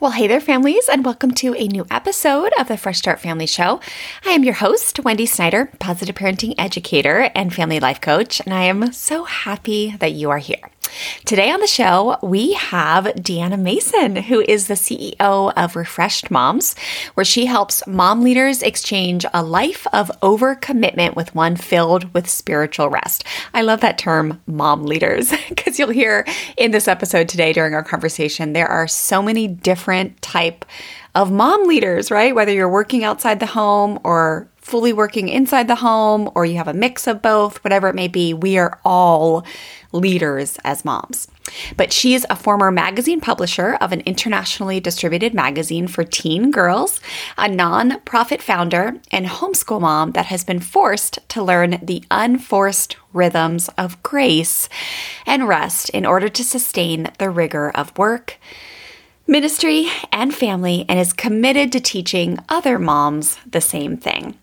Well, hey there, families, and welcome to a new episode of the Fresh Start Family Show. I am your host, Wendy Snyder, positive parenting educator and family life coach, and I am so happy that you are here. Today on the show, we have Deanna Mason, who is the CEO of Refreshed Moms, where she helps mom leaders exchange a life of overcommitment with one filled with spiritual rest. I love that term, mom leaders, because you'll hear in this episode today during our conversation, there are so many different type of mom leaders, right? Whether you're working outside the home or fully working inside the home or you have a mix of both, whatever it may be, we are all leaders as moms. But she is a former magazine publisher of an internationally distributed magazine for teen girls, a nonprofit founder, and homeschool mom that has been forced to learn the unforced rhythms of grace and rest in order to sustain the rigor of work ministry, and family, and is committed to teaching other moms the same thing.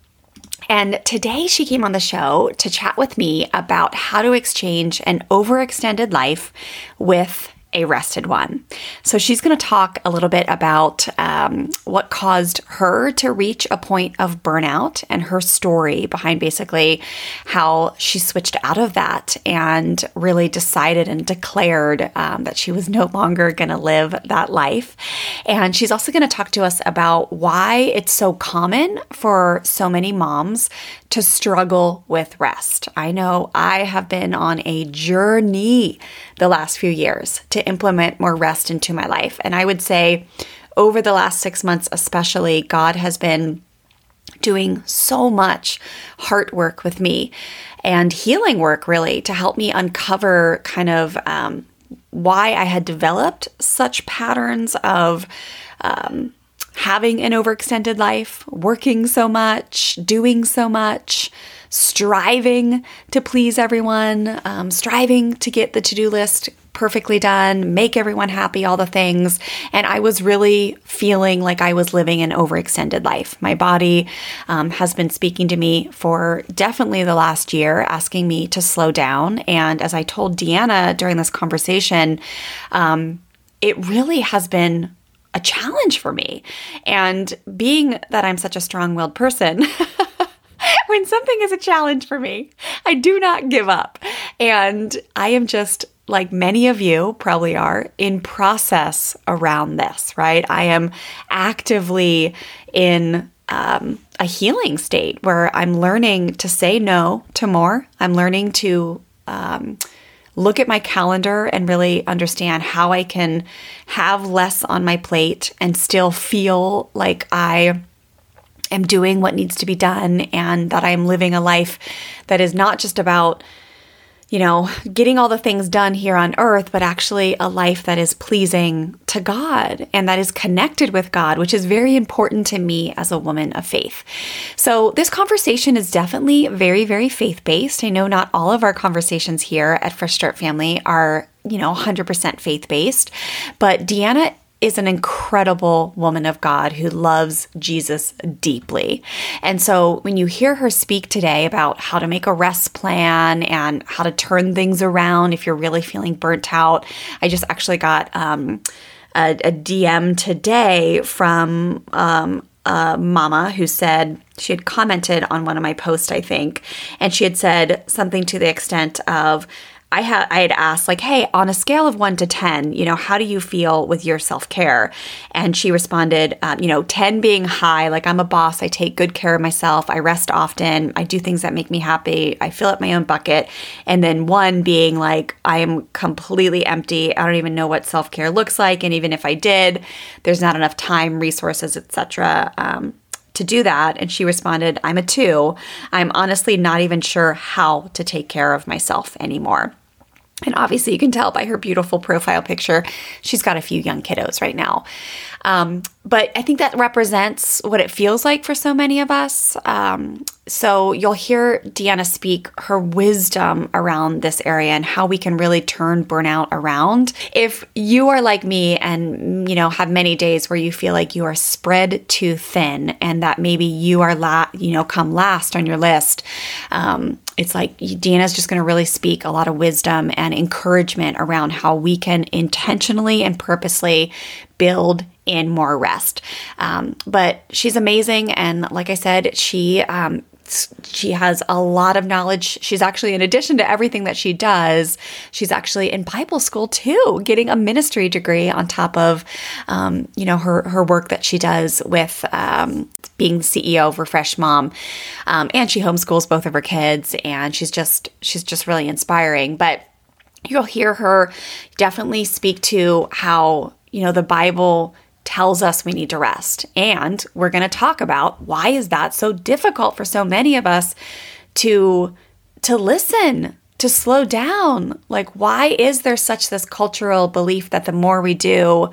And today she came on the show to chat with me about how to exchange an overextended life with a rested one. So she's going to talk a little bit about um, what caused her to reach a point of burnout and her story behind basically how she switched out of that and really decided and declared um, that she was no longer going to live that life. And she's also going to talk to us about why it's so common for so many moms to struggle with rest. I know I have been on a journey the last few years to implement more rest into my life. And I would say over the last six months, especially, God has been doing so much heart work with me and healing work, really, to help me uncover kind of um, why I had developed such patterns of. Um, having an overextended life, working so much, doing so much, striving to please everyone, um, striving to get the to do list perfectly done, make everyone happy, all the things. And I was really feeling like I was living an overextended life. My body um, has been speaking to me for definitely the last year, asking me to slow down. And as I told Deanna during this conversation, um, it really has been a challenge for me. And being that I'm such a strong willed person, when something is a challenge for me, I do not give up. And I am just like many of you probably are in process around this, right? I am actively in um, a healing state where I'm learning to say no to more. I'm learning to um, look at my calendar and really understand how I can have less on my plate and still feel like I am doing what needs to be done and that I'm living a life that is not just about you know, getting all the things done here on earth, but actually a life that is pleasing to God and that is connected with God, which is very important to me as a woman of faith. So, this conversation is definitely very, very faith based. I know not all of our conversations here at Fresh Start Family are, you know, 100% faith based, but Deanna is an incredible woman of God who loves Jesus deeply. And so when you hear her speak today about how to make a rest plan and how to turn things around if you're really feeling burnt out, I just actually got um, a, a, DM today from um, a mama who said she had commented on one of my posts, I think, and she had said something to the extent of, I had I had asked like, "Hey, on a scale of one to ten, you know, how do you feel with your self care?" And she responded, um, "You know, ten being high, like I'm a boss. I take good care of myself. I rest often. I do things that make me happy. I fill up my own bucket." And then one being like, "I am completely empty. I don't even know what self care looks like, and even if I did, there's not enough time, resources, etc." Um, to do that? And she responded, I'm a two. I'm honestly not even sure how to take care of myself anymore. And obviously, you can tell by her beautiful profile picture, she's got a few young kiddos right now. Um, but I think that represents what it feels like for so many of us. Um, so you'll hear Deanna speak her wisdom around this area and how we can really turn burnout around. If you are like me and you know have many days where you feel like you are spread too thin and that maybe you are la- you know come last on your list, um, it's like Deanna's just going to really speak a lot of wisdom and encouragement around how we can intentionally and purposely build in more rest. Um, but she's amazing. And like I said, she, um, she has a lot of knowledge. She's actually, in addition to everything that she does, she's actually in Bible school too, getting a ministry degree on top of, um, you know, her her work that she does with um, being CEO of Refresh Mom, um, and she homeschools both of her kids, and she's just she's just really inspiring. But you'll hear her definitely speak to how you know the Bible tells us we need to rest. And we're going to talk about why is that so difficult for so many of us to to listen, to slow down. Like why is there such this cultural belief that the more we do,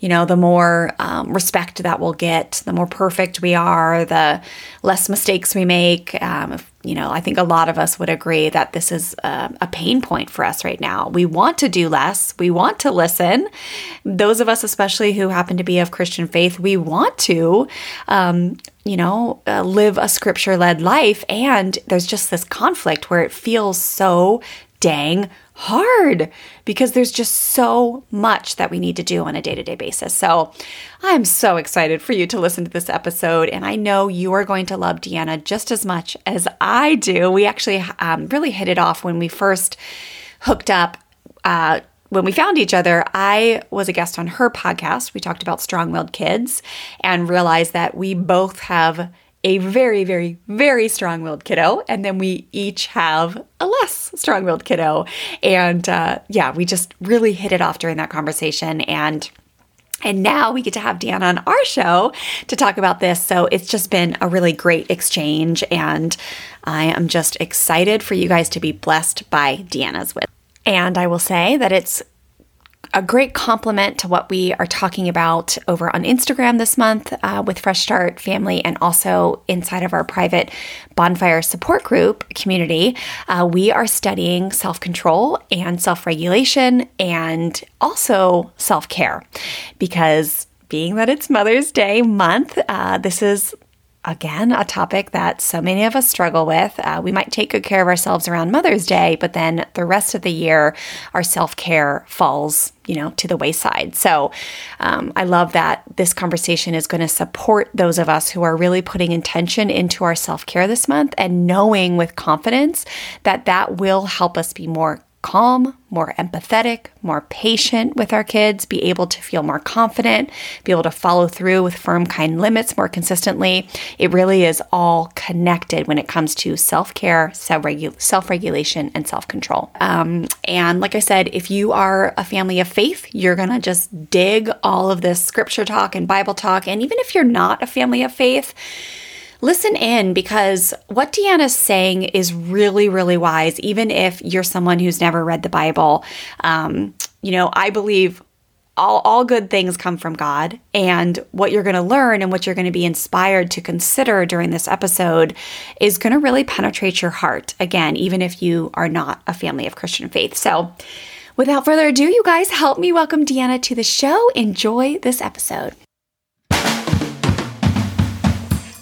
you know, the more um, respect that we'll get, the more perfect we are, the less mistakes we make. Um, if, you know, I think a lot of us would agree that this is a, a pain point for us right now. We want to do less, we want to listen. Those of us, especially who happen to be of Christian faith, we want to. Um, you know, uh, live a scripture led life. And there's just this conflict where it feels so dang hard because there's just so much that we need to do on a day to day basis. So I'm so excited for you to listen to this episode. And I know you are going to love Deanna just as much as I do. We actually um, really hit it off when we first hooked up. Uh, when we found each other, I was a guest on her podcast. We talked about strong willed kids and realized that we both have a very, very, very strong willed kiddo. And then we each have a less strong willed kiddo. And uh, yeah, we just really hit it off during that conversation. And and now we get to have Deanna on our show to talk about this. So it's just been a really great exchange. And I am just excited for you guys to be blessed by Deanna's wisdom. And I will say that it's a great complement to what we are talking about over on Instagram this month uh, with Fresh Start Family and also inside of our private bonfire support group community. Uh, we are studying self control and self regulation and also self care because being that it's Mother's Day month, uh, this is again, a topic that so many of us struggle with. Uh, we might take good care of ourselves around Mother's Day, but then the rest of the year, our self care falls, you know, to the wayside. So um, I love that this conversation is going to support those of us who are really putting intention into our self care this month and knowing with confidence that that will help us be more calm, more empathetic, more patient with our kids, be able to feel more confident, be able to follow through with firm, kind limits more consistently. It really is all connected when it comes to self care, self regulation, and self control. Um, and like I said, if you are a family of faith, you're going to just dig all of this scripture talk and Bible talk. And even if you're not a family of faith, listen in because what Deanna's saying is really, really wise, even if you're someone who's never read the Bible. Um, you know, I believe all, all good things come from God. And what you're going to learn and what you're going to be inspired to consider during this episode is going to really penetrate your heart. Again, even if you are not a family of Christian faith. So, without further ado, you guys help me welcome Deanna to the show. Enjoy this episode.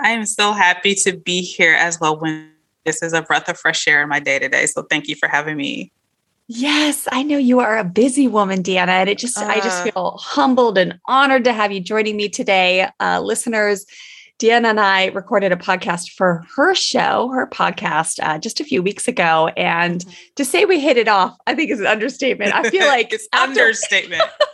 I am so happy to be here as well when this is a breath of fresh air in my day to day. So thank you for having me. Yes, I know you are a busy woman, Deanna, and it just uh, I just uh. feel humbled and honored to have you joining me today. Uh, listeners, Deanna and I recorded a podcast for her show, her podcast, uh, just a few weeks ago. And mm-hmm. to say we hit it off, I think is an understatement. I feel like it's after- understatement.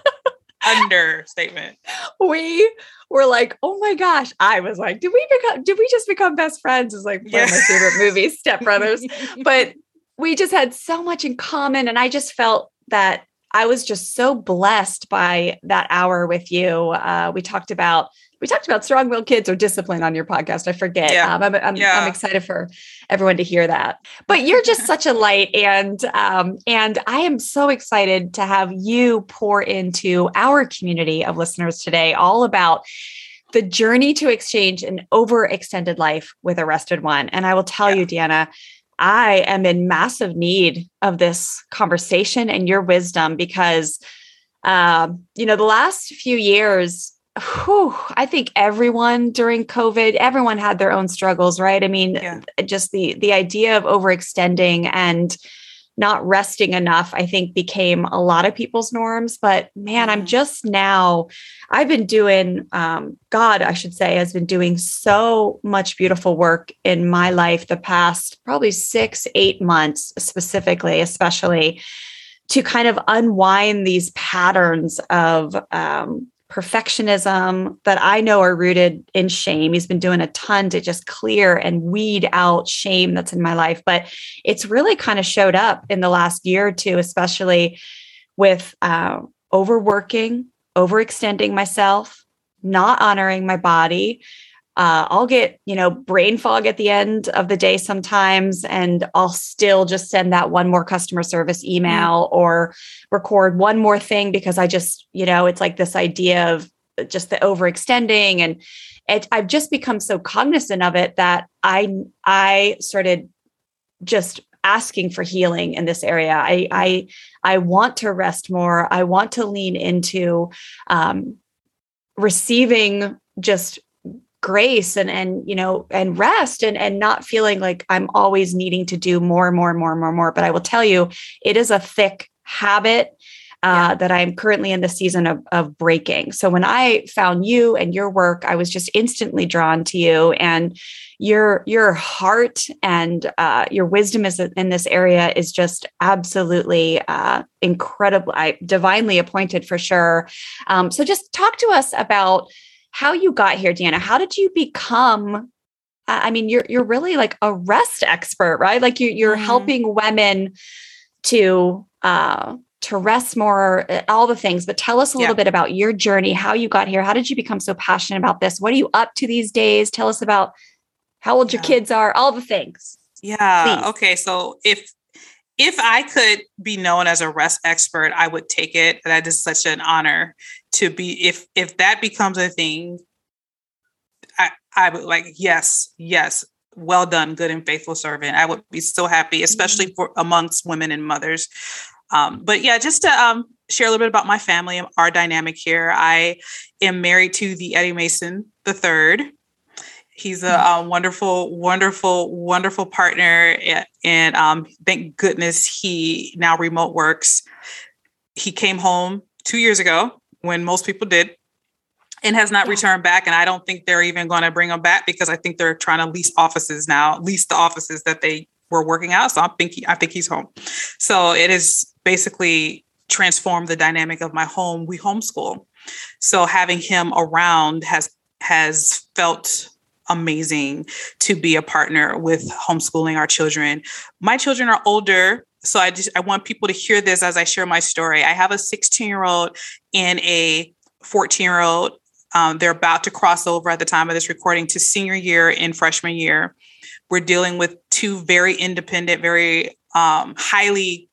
understatement. We were like, oh my gosh. I was like, did we become did we just become best friends? Is like one yeah. of my favorite movies, Step Brothers. but we just had so much in common. And I just felt that I was just so blessed by that hour with you. Uh, we talked about we talked about strong-willed kids or discipline on your podcast. I forget. Yeah. Um, I'm, I'm, yeah. I'm, excited for everyone to hear that. But you're just such a light, and um, and I am so excited to have you pour into our community of listeners today, all about the journey to exchange an overextended life with a rested one. And I will tell yeah. you, Deanna, I am in massive need of this conversation and your wisdom because, um, you know, the last few years, whew, I think everyone during COVID, everyone had their own struggles, right? I mean, yeah. just the the idea of overextending and not resting enough, I think became a lot of people's norms. But man, I'm mm-hmm. just now, I've been doing, um, God, I should say, has been doing so much beautiful work in my life the past probably six, eight months, specifically, especially to kind of unwind these patterns of um, perfectionism that I know are rooted in shame. He's been doing a ton to just clear and weed out shame that's in my life. But it's really kind of showed up in the last year or two, especially with uh, overworking, overextending myself, not honoring my body, uh, I'll get, you know, brain fog at the end of the day sometimes, and I'll still just send that one more customer service mm-hmm. email mm-hmm. or record one more thing because I just, you know, it's like this idea of just the overextending and it, I've just become so cognizant of it that I I started just asking for healing in this area. I I I want to rest more. I want to lean into um, receiving just grace and and you know and rest and and not feeling like I'm always needing to do more and more and more and more and more. But I will tell you, it is a thick habit uh, yeah. that I'm currently in the season of, of breaking. So when I found you and your work, I was just instantly drawn to you and your your heart and uh, your wisdom is in this area is just absolutely uh, incredible, I, divinely appointed for sure. Um, so just talk to us about how you got here, Deanna. How did you become? I mean, you're you're really like a rest expert, right? Like you, you're mm. helping women to uh, to rest more, uh, all the things. But tell us a little bit about your journey, how you got here. How did you become so passionate about this? What are you up to these days? Tell us about how old yeah. your kids are, all the things. Yeah. Please. Okay. So if if I could be known as a rest expert, I would take it. That is such an honor to be. If if that becomes a thing, I I would like yes, yes, well done, good and faithful servant. I would be so happy, especially mm-hmm. for amongst women and mothers. Um, but yeah, just to um, share a little bit about my family, our dynamic here. I am married to the Eddie Mason the third. He's a, a, mm-hmm. wonderful, wonderful, wonderful partner. And um, thank goodness he now remote works. He came home two years ago when most people did and has not yeah. returned back. And I don't think they're even going to bring him back because I think they're trying to lease offices now, lease the offices that they were working out. So I think he, I think he's home. So it is basically transformed the dynamic of my home. We homeschool. So having him around has has felt amazing to be a partner with homeschooling our children. My children are older, so I just I want people to hear this as I share my story. I have a 16 year old and a 14 year old. Um, they're about to cross over at the time of this recording to senior year in freshman year. We're dealing with two very independent, very um, highly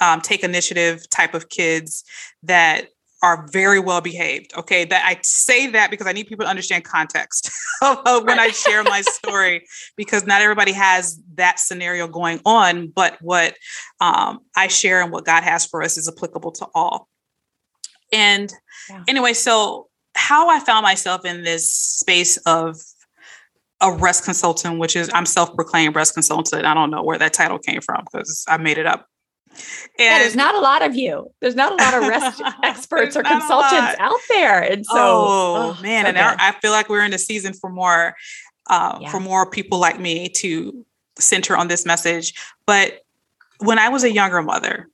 um, take initiative type of kids that are very well behaved. Okay. That I say that because I need people to understand context when I share my story, because not everybody has that scenario going on. But what um, I share and what God has for us is applicable to all. And yeah. anyway, so how I found myself in this space of a rest consultant, which is I'm self-proclaimed rest consultant. I don't know where that title came from because I made it up. And yeah, there's not a lot of you. There's not a lot of rest experts or consultants out there. And so, oh, oh man, and I feel like we're in a season for more, uh, yeah. for more people like me to center on this message. But when I was a younger mother,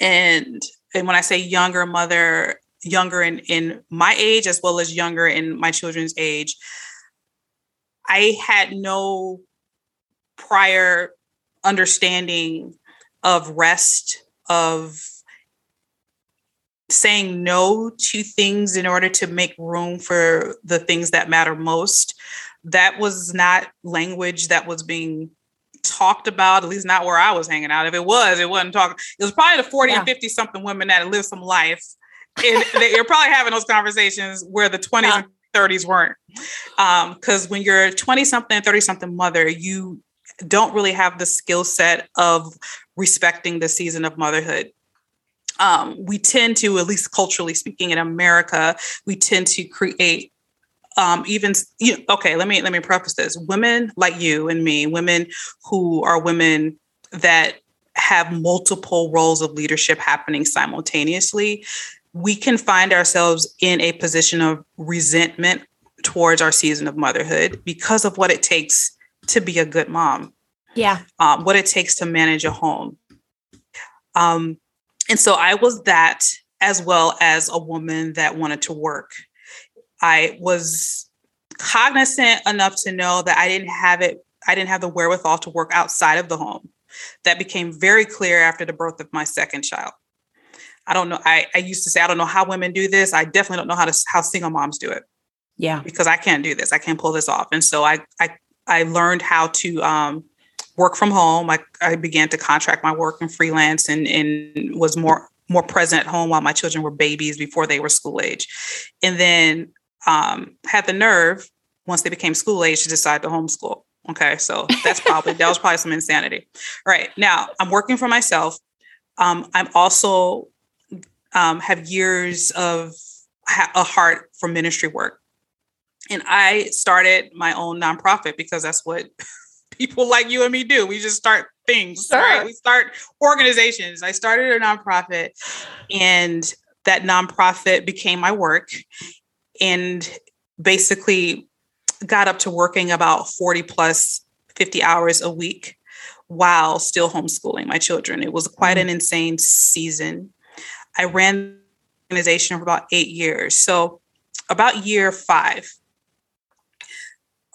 and and when I say younger mother, younger in, in my age as well as younger in my children's age, I had no prior understanding of rest, of saying no to things in order to make room for the things that matter most. That was not language that was being talked about, at least not where I was hanging out. If it was, it wasn't talking. It was probably the 40 yeah. and 50 something women that lived some life. And you're probably having those conversations where the 20s yeah. and 30s weren't. Because um, when you're 20 something, 30 something mother, you don't really have the skill set of respecting the season of motherhood. Um, we tend to, at least culturally speaking, in America, we tend to create um, even you know, okay let me let me preface this women like you and me women who are women that have multiple roles of leadership happening simultaneously we can find ourselves in a position of resentment towards our season of motherhood because of what it takes to be a good mom yeah. Um, what it takes to manage a home. Um, and so I was that as well as a woman that wanted to work. I was cognizant enough to know that I didn't have it, I didn't have the wherewithal to work outside of the home. That became very clear after the birth of my second child. I don't know. I, I used to say, I don't know how women do this. I definitely don't know how to how single moms do it. Yeah. Because I can't do this. I can't pull this off. And so I I I learned how to um work from home. I, I began to contract my work and freelance and, and was more more present at home while my children were babies before they were school age. And then um, had the nerve once they became school age to decide to homeschool. Okay, so that's probably that was probably some insanity. All right, now I'm working for myself. Um, I'm also um, have years of ha- a heart for ministry work, and I started my own nonprofit because that's what people like you and me do. We just start things, sure. right? We start organizations. I started a nonprofit and that nonprofit became my work and basically got up to working about 40 plus 50 hours a week while still homeschooling my children. It was quite an mm. insane season. I ran the organization for about eight years. So about year five,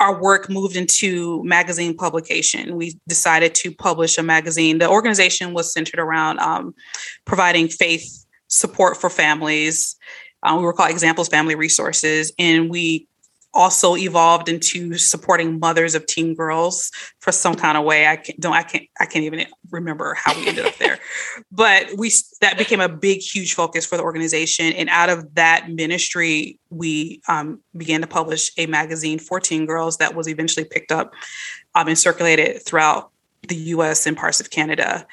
our work moved into magazine publication. We decided to publish a magazine. The organization was centered around um, providing faith support for families. Uh, we were called Examples Family Resources, and we also evolved into supporting mothers of teen girls for some kind of way. I can't, don't I can't I can't even remember how we ended up there, but we that became a big huge focus for the organization. And out of that ministry, we um, began to publish a magazine for teen girls that was eventually picked up um, and circulated throughout the U.S. and parts of Canada.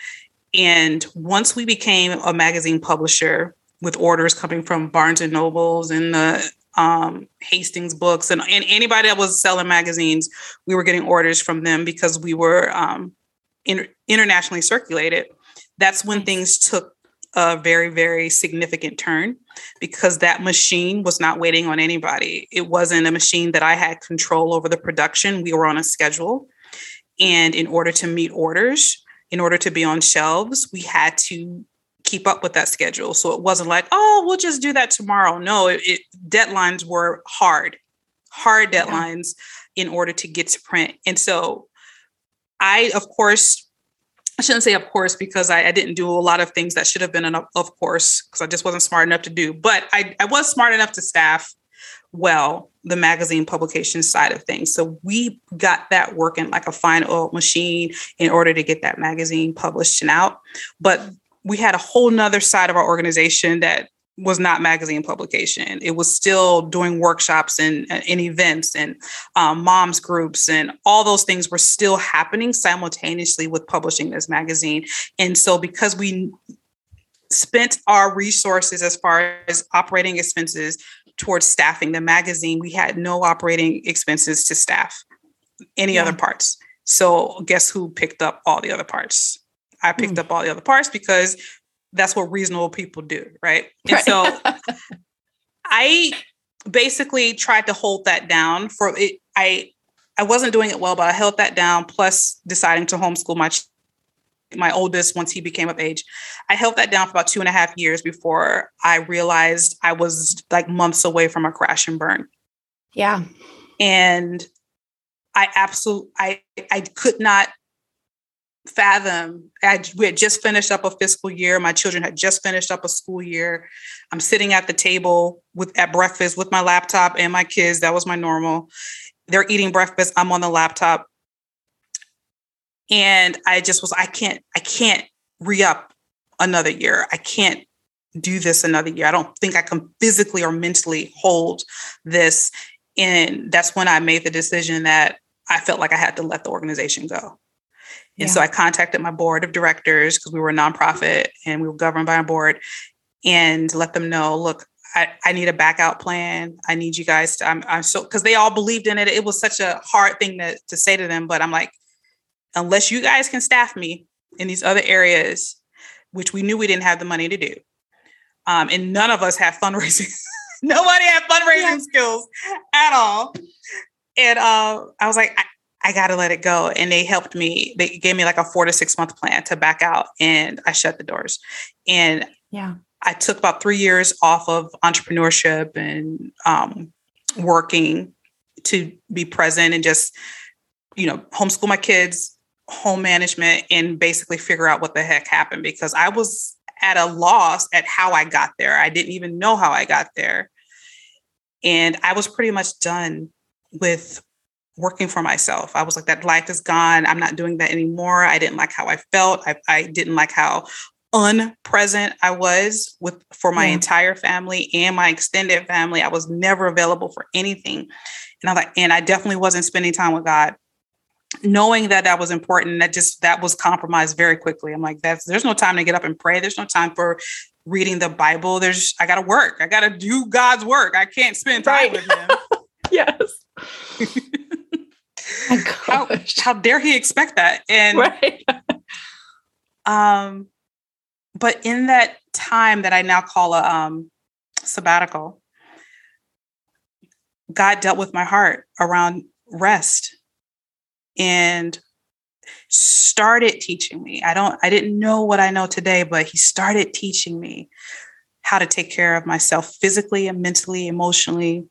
And once we became a magazine publisher with orders coming from Barnes and Nobles and the um, Hastings Books, and, and anybody that was selling magazines, we were getting orders from them because we were um, in, internationally circulated. That's when things took a very, very significant turn because that machine was not waiting on anybody. It wasn't a machine that I had control over the production. We were on a schedule. And in order to meet orders, in order to be on shelves, we had to keep up with that schedule. So it wasn't like, oh, we'll just do that tomorrow. No, it, it deadlines were hard, hard deadlines yeah. in order to get to print. And so I, of course, I shouldn't say of course because I, I didn't do a lot of things that should have been an of course because I just wasn't smart enough to do. But I, I was smart enough to staff well the magazine publication side of things. So we got that working like a fine oil machine in order to get that magazine published and out. But we had a whole nother side of our organization that was not magazine publication. It was still doing workshops and, and events and um, moms groups and all those things were still happening simultaneously with publishing this magazine. And so because we spent our resources as far as operating expenses towards staffing the magazine, we had no operating expenses to staff any yeah. other parts. So guess who picked up all the other parts? I picked mm. up all the other parts because that's what reasonable people do, right? And right. so I basically tried to hold that down for it. I I wasn't doing it well, but I held that down. Plus, deciding to homeschool my my oldest once he became of age. I held that down for about two and a half years before I realized I was like months away from a crash and burn. Yeah. And I absolutely I I could not fathom. I, we had just finished up a fiscal year. My children had just finished up a school year. I'm sitting at the table with at breakfast with my laptop and my kids. That was my normal. They're eating breakfast. I'm on the laptop. And I just was, I can't, I can't re-up another year. I can't do this another year. I don't think I can physically or mentally hold this. And that's when I made the decision that I felt like I had to let the organization go. And yeah. so I contacted my board of directors because we were a nonprofit and we were governed by a board and let them know, look, I, I need a back out plan. I need you guys to, I'm, I'm so, cause they all believed in it. It was such a hard thing to, to say to them, but I'm like, unless you guys can staff me in these other areas, which we knew we didn't have the money to do. Um, and none of us have fundraising. Nobody had fundraising yeah. skills at all. And uh, I was like, I, I got to let it go. And they helped me. They gave me like a four to six month plan to back out, and I shut the doors. And yeah, I took about three years off of entrepreneurship and um, working to be present and just, you know, homeschool my kids, home management, and basically figure out what the heck happened because I was at a loss at how I got there. I didn't even know how I got there. And I was pretty much done with working for myself. I was like, that life is gone. I'm not doing that anymore. I didn't like how I felt. I, I didn't like how unpresent I was with for my yeah. entire family and my extended family. I was never available for anything. And I like, and I definitely wasn't spending time with God. Knowing that that was important, that just that was compromised very quickly. I'm like, that's there's no time to get up and pray. There's no time for reading the Bible. There's I gotta work. I gotta do God's work. I can't spend time right. with him. yes. how, how dare he expect that? And right. um, but in that time that I now call a um, sabbatical, God dealt with my heart around rest and started teaching me. I don't I didn't know what I know today, but he started teaching me how to take care of myself physically and mentally, emotionally.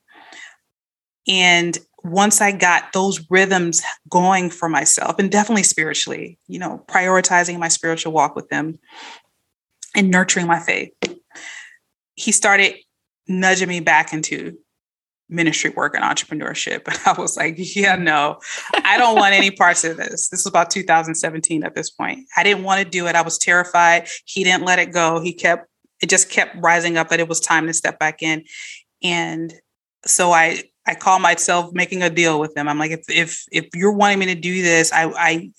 And once I got those rhythms going for myself and definitely spiritually, you know, prioritizing my spiritual walk with him and nurturing my faith, he started nudging me back into ministry work and entrepreneurship. And I was like, yeah, no, I don't want any parts of this. This was about 2017 at this point. I didn't want to do it. I was terrified. He didn't let it go. He kept, it just kept rising up that it was time to step back in. And so I I call myself making a deal with them. I'm like, if if if you're wanting me to do this, I I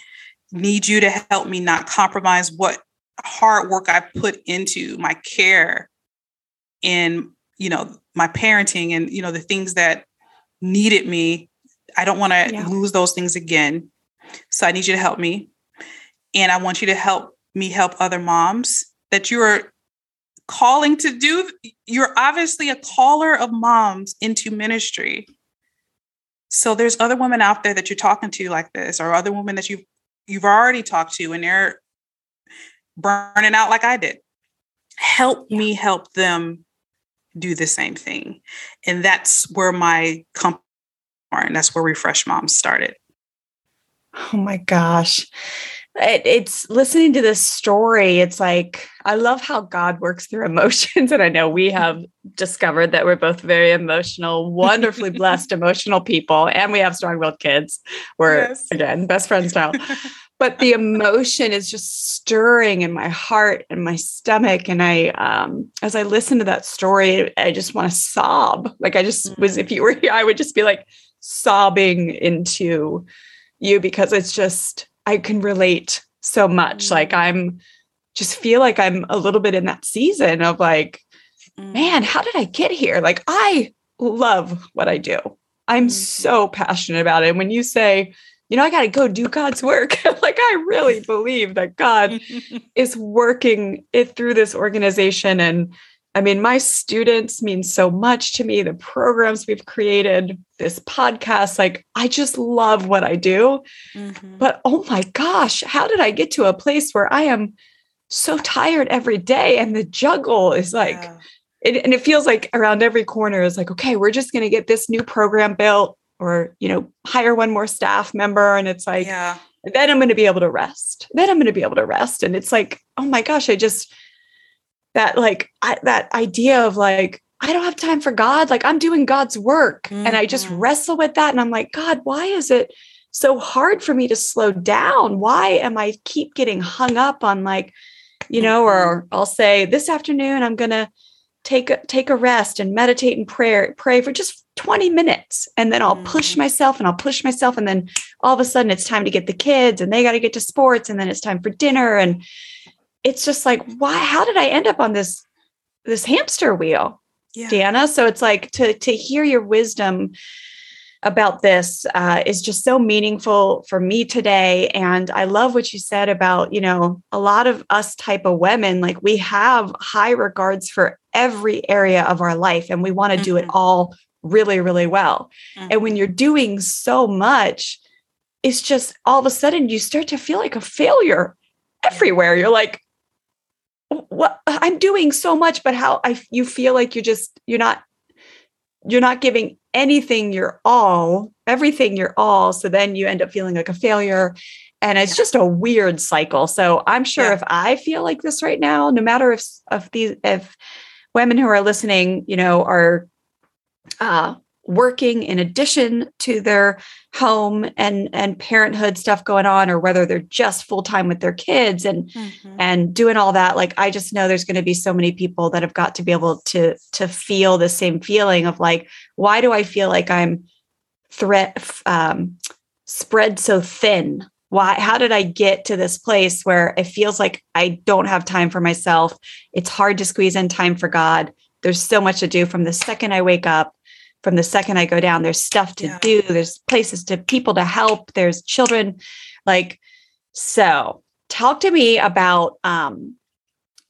need you to help me not compromise what hard work I put into my care and you know my parenting and you know the things that needed me. I don't want to yeah. lose those things again. So I need you to help me. And I want you to help me help other moms that you're calling to do you're obviously a caller of moms into ministry. So there's other women out there that you're talking to like this or other women that you've you've already talked to and they're burning out like i did. Help yeah. me help them do the same thing. And that's where my company and that's where refresh moms started. Oh my gosh it, it's listening to this story it's like i love how god works through emotions and i know we have discovered that we're both very emotional wonderfully blessed emotional people and we have strong-willed kids. We're yes. again best friends now. But the emotion is just stirring in my heart and my stomach and i um as i listen to that story i just want to sob. Like i just was if you were here i would just be like sobbing into you because it's just I can relate so much. Mm-hmm. Like I'm just feel like I'm a little bit in that season of like, mm-hmm. man, how did I get here? Like I love what I do. I'm mm-hmm. so passionate about it. And when you say, you know, I got to go do God's work. like I really believe that God is working it through this organization and I mean, my students mean so much to me, the programs we've created, this podcast. Like, I just love what I do. Mm-hmm. But oh my gosh, how did I get to a place where I am so tired every day? And the juggle is like, yeah. it, and it feels like around every corner is like, okay, we're just going to get this new program built or, you know, hire one more staff member. And it's like, yeah. then I'm going to be able to rest. Then I'm going to be able to rest. And it's like, oh my gosh, I just, that like I, that idea of like I don't have time for God. Like I'm doing God's work. Mm-hmm. And I just mm-hmm. wrestle with that. And I'm like, God, why is it so hard for me to slow down? Why am I keep getting hung up on like, you know, or mm-hmm. I'll say this afternoon, I'm gonna take a take a rest and meditate and prayer, pray for just 20 minutes. And then I'll mm-hmm. push myself and I'll push myself. And then all of a sudden it's time to get the kids and they got to get to sports. And then it's time for dinner. And it's just like, why, how did I end up on this, this hamster wheel, yeah. Deanna? So it's like to, to hear your wisdom about this uh, is just so meaningful for me today. And I love what you said about, you know, a lot of us type of women, like we have high regards for every area of our life and we want to mm-hmm. do it mm-hmm. all really, really well. Mm-hmm. And when you're doing so much, it's just all of a sudden you start to feel like a failure everywhere. You're like, what I'm doing so much, but how I you feel like you're just you're not you're not giving anything your all, everything your all. So then you end up feeling like a failure. And it's just a weird cycle. So I'm sure yeah. if I feel like this right now, no matter if if these if women who are listening, you know, are uh working in addition to their home and and parenthood stuff going on or whether they're just full time with their kids and mm-hmm. and doing all that like i just know there's going to be so many people that have got to be able to to feel the same feeling of like why do i feel like i'm threat um, spread so thin? Why how did i get to this place where it feels like i don't have time for myself? It's hard to squeeze in time for god. There's so much to do from the second i wake up from the second I go down. There's stuff to yeah. do, there's places to people to help, there's children. Like, so talk to me about um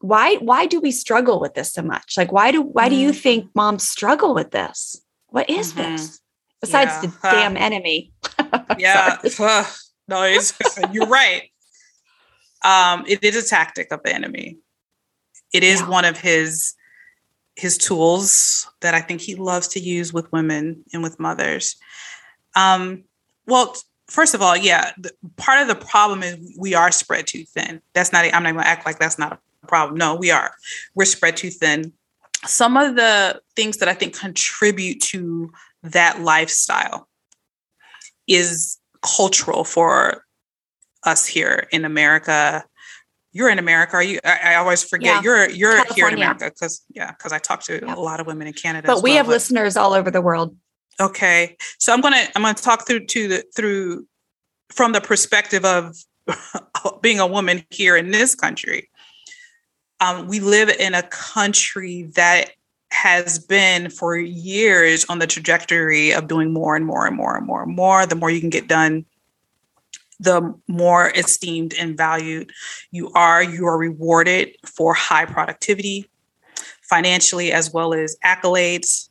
why why do we struggle with this so much? Like why do why mm. do you mm-hmm. think moms struggle with this? What is mm-hmm. this? Besides yeah. the huh. damn enemy. yeah. no, you're right. Um, it is a tactic of the enemy. It is yeah. one of his his tools that I think he loves to use with women and with mothers. Um, well, first of all, yeah, the, part of the problem is we are spread too thin. That's not, I'm not going to act like that's not a problem. No, we are. We're spread too thin. Some of the things that I think contribute to that lifestyle is cultural for us here in America you're in America. Are you? I, I always forget yeah. you're you're California. here in America because yeah, because I talk to yeah. a lot of women in Canada. But we well, have but, listeners all over the world. Okay, so I'm gonna I'm gonna talk through to the through from the perspective of being a woman here in this country. Um, we live in a country that has been for years on the trajectory of doing more and more and more and more and more. The more you can get done the more esteemed and valued you are. You are rewarded for high productivity, financially, as well as accolades.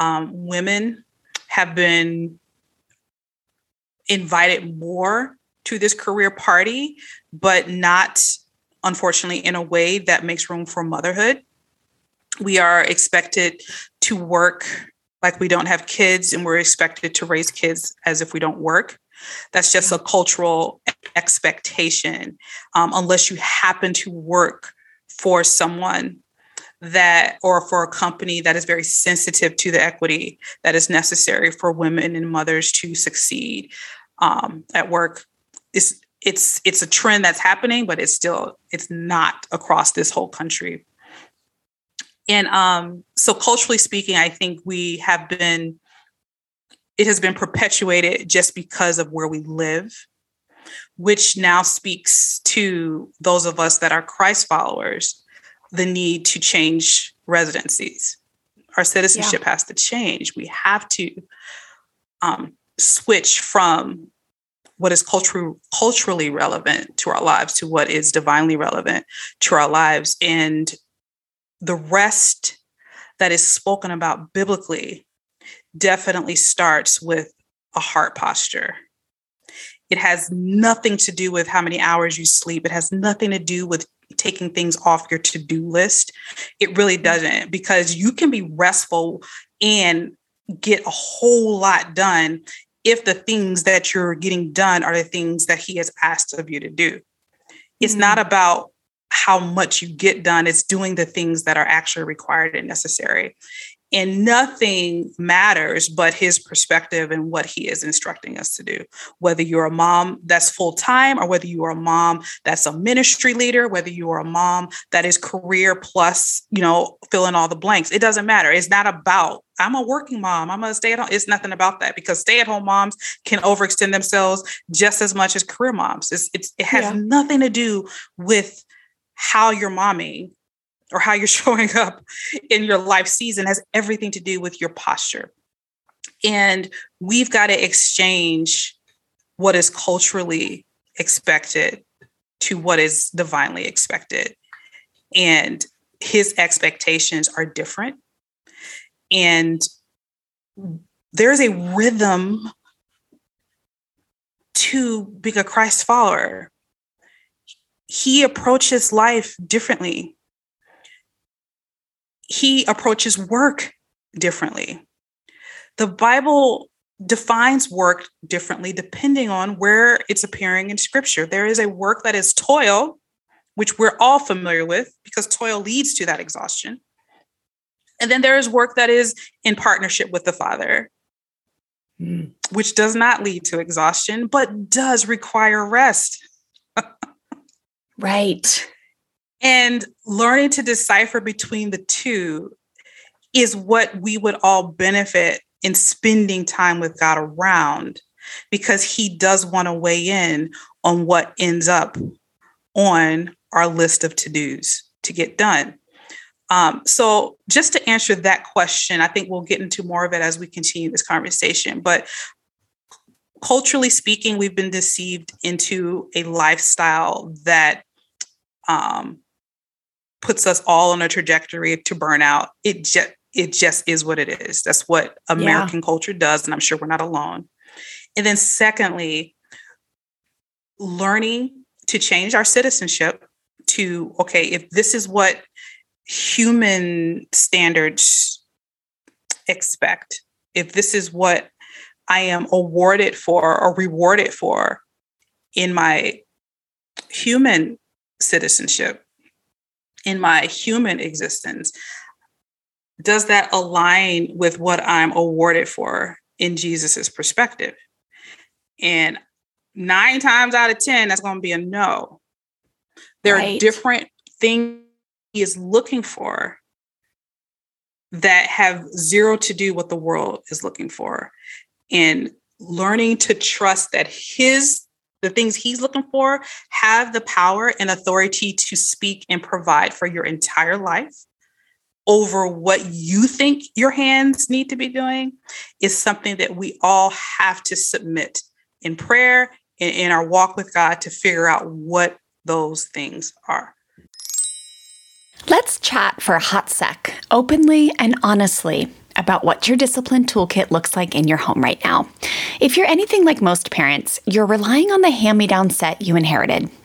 Um, women have been invited more to this career party, but not, unfortunately, in a way that makes room for motherhood. We are expected to work like we don't have kids, and we're expected to raise kids as if we don't work. That's just a cultural expectation, um, unless you happen to work for someone that or for a company that is very sensitive to the equity that is necessary for women and mothers to succeed um, at work. It's it's it's a trend that's happening, but it's still it's not across this whole country. And um, so, culturally speaking, I think we have been it has been perpetuated just because of where we live, which now speaks to those of us that are Christ followers the need to change residencies. Our citizenship yeah. has to change. We have to um, switch from what is cultural, culturally relevant to our lives to what is divinely relevant to our lives. And the rest that is spoken about biblically definitely starts with a heart posture. It has nothing to do with how many hours you sleep. It has nothing to do with taking things off your to do list. It really doesn't, because you can be restful and get a whole lot done if the things that you're getting done are the things that He has asked of you to do. It's mm-hmm. not about how much you get done, it's doing the things that are actually required and necessary and nothing matters but his perspective and what he is instructing us to do. Whether you're a mom that's full time or whether you are a mom that's a ministry leader whether you are a mom that is career plus you know fill in all the blanks it doesn't matter. It's not about i'm a working mom i'm a stay at home it's nothing about that because stay at home moms can overextend themselves just as much as career moms. It's, it's it has yeah. nothing to do with how you're momming or how you're showing up in your life season has everything to do with your posture. And we've got to exchange what is culturally expected to what is divinely expected. And his expectations are different. And there's a rhythm to being a Christ follower. He approaches life differently he approaches work differently. The Bible defines work differently depending on where it's appearing in scripture. There is a work that is toil, which we're all familiar with because toil leads to that exhaustion. And then there is work that is in partnership with the Father, mm. which does not lead to exhaustion, but does require rest. right. And learning to decipher between the two is what we would all benefit in spending time with God around because He does want to weigh in on what ends up on our list of to dos to get done. Um, so, just to answer that question, I think we'll get into more of it as we continue this conversation. But culturally speaking, we've been deceived into a lifestyle that um, puts us all on a trajectory to burnout. It just it just is what it is. That's what American yeah. culture does, and I'm sure we're not alone. And then secondly, learning to change our citizenship to okay, if this is what human standards expect, if this is what I am awarded for or rewarded for in my human citizenship, in my human existence, does that align with what I'm awarded for in Jesus's perspective? And nine times out of 10, that's going to be a no. There right. are different things he is looking for that have zero to do what the world is looking for. And learning to trust that his the things he's looking for have the power and authority to speak and provide for your entire life over what you think your hands need to be doing is something that we all have to submit in prayer and in our walk with God to figure out what those things are. Let's chat for a hot sec, openly and honestly, about what your discipline toolkit looks like in your home right now. If you're anything like most parents, you're relying on the hand me down set you inherited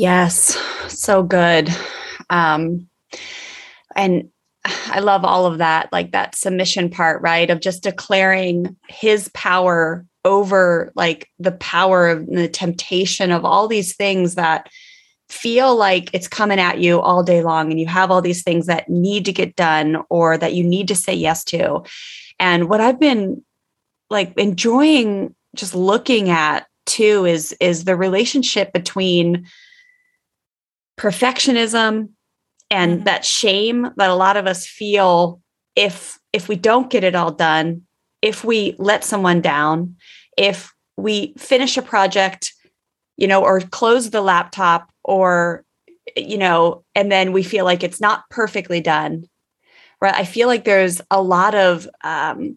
Yes, so good. Um, and I love all of that, like that submission part, right? Of just declaring his power over like the power of the temptation of all these things that feel like it's coming at you all day long and you have all these things that need to get done or that you need to say yes to. And what I've been like enjoying just looking at too is is the relationship between perfectionism and mm-hmm. that shame that a lot of us feel if if we don't get it all done if we let someone down if we finish a project you know or close the laptop or you know and then we feel like it's not perfectly done right i feel like there's a lot of um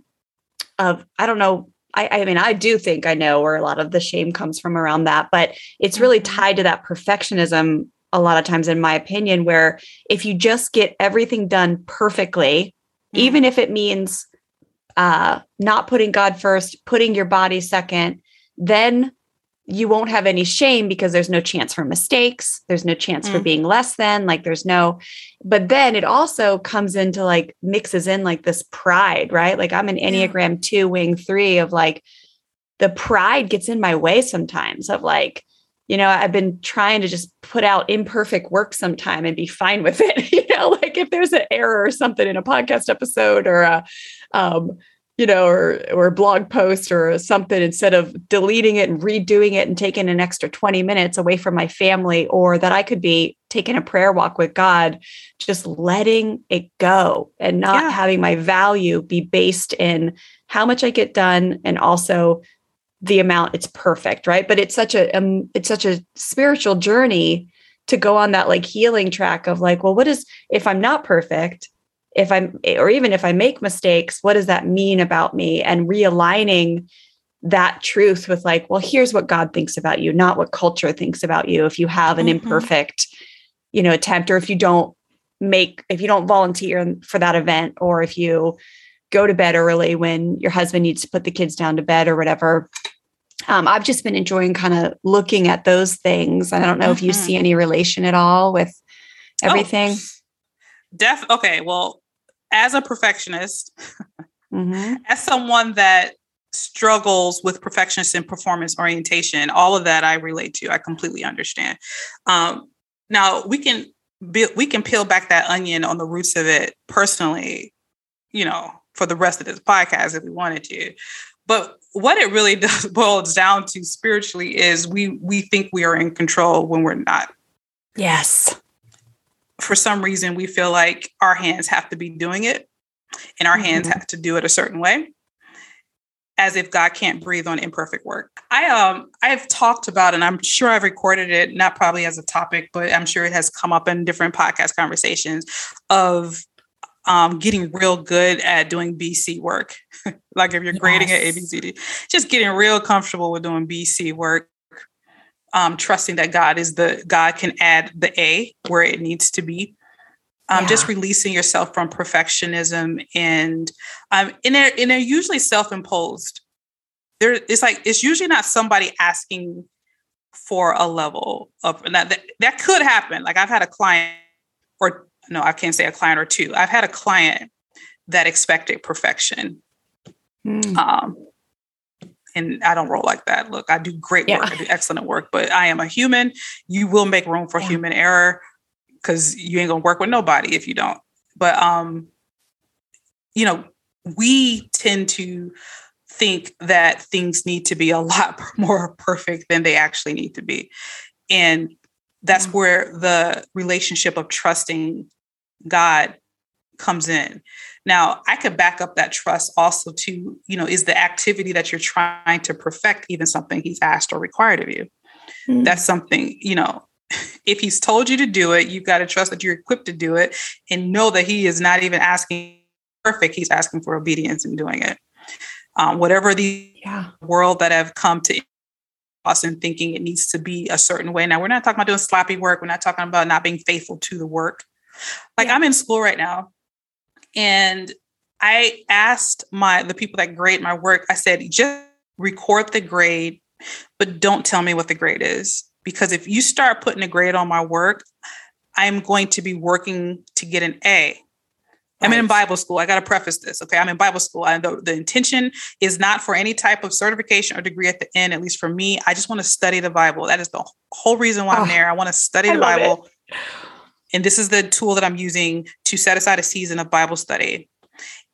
of i don't know I, I mean, I do think I know where a lot of the shame comes from around that, but it's really mm-hmm. tied to that perfectionism a lot of times in my opinion where if you just get everything done perfectly mm. even if it means uh not putting god first putting your body second then you won't have any shame because there's no chance for mistakes there's no chance mm. for being less than like there's no but then it also comes into like mixes in like this pride right like i'm an enneagram yeah. 2 wing 3 of like the pride gets in my way sometimes of like you know i've been trying to just put out imperfect work sometime and be fine with it you know like if there's an error or something in a podcast episode or a um, you know or or a blog post or something instead of deleting it and redoing it and taking an extra 20 minutes away from my family or that i could be taking a prayer walk with god just letting it go and not yeah. having my value be based in how much i get done and also the amount it's perfect right? But it's such a um, it's such a spiritual journey to go on that like healing track of like well what is if i'm not perfect if i'm or even if i make mistakes what does that mean about me? And realigning that truth with like well here's what god thinks about you not what culture thinks about you. If you have an mm-hmm. imperfect you know attempt or if you don't make if you don't volunteer for that event or if you go to bed early when your husband needs to put the kids down to bed or whatever um, I've just been enjoying kind of looking at those things. I don't know mm-hmm. if you see mm-hmm. any relation at all with oh, everything. Oh, def okay. Well, as a perfectionist, mm-hmm. as someone that struggles with perfectionist and performance orientation, all of that I relate to. I completely understand. Um, now we can be, we can peel back that onion on the roots of it personally, you know, for the rest of this podcast if we wanted to. But what it really does boils down to spiritually is we we think we are in control when we're not. Yes. For some reason, we feel like our hands have to be doing it, and our mm-hmm. hands have to do it a certain way, as if God can't breathe on imperfect work. I um I've talked about, and I'm sure I've recorded it, not probably as a topic, but I'm sure it has come up in different podcast conversations of um, getting real good at doing BC work. like if you're grading yes. at ABCD, just getting real comfortable with doing BC work. um, trusting that God is the God can add the A where it needs to be. Um, yeah. Just releasing yourself from perfectionism and um, and they're and they're usually self-imposed. There, it's like it's usually not somebody asking for a level of that, that that could happen. Like I've had a client, or no, I can't say a client or two. I've had a client that expected perfection. Mm. Um, and I don't roll like that. Look, I do great work. Yeah. I do excellent work, but I am a human. You will make room for yeah. human error because you ain't gonna work with nobody if you don't. But um, you know, we tend to think that things need to be a lot more perfect than they actually need to be. And that's where the relationship of trusting God comes in. Now, I could back up that trust also to, you know, is the activity that you're trying to perfect even something he's asked or required of you? Mm-hmm. That's something, you know, if he's told you to do it, you've got to trust that you're equipped to do it and know that he is not even asking perfect, he's asking for obedience in doing it. Um, whatever the yeah. world that have come to us and thinking it needs to be a certain way. Now, we're not talking about doing sloppy work. We're not talking about not being faithful to the work. Like yeah. I'm in school right now and I asked my the people that grade my work, I said, just record the grade, but don't tell me what the grade is. Because if you start putting a grade on my work, I'm going to be working to get an A. I'm in Bible school. I got to preface this. Okay. I'm in Bible school. And the, the intention is not for any type of certification or degree at the end, at least for me. I just want to study the Bible. That is the whole reason why oh, I'm there. I want to study the Bible. It. And this is the tool that I'm using to set aside a season of Bible study.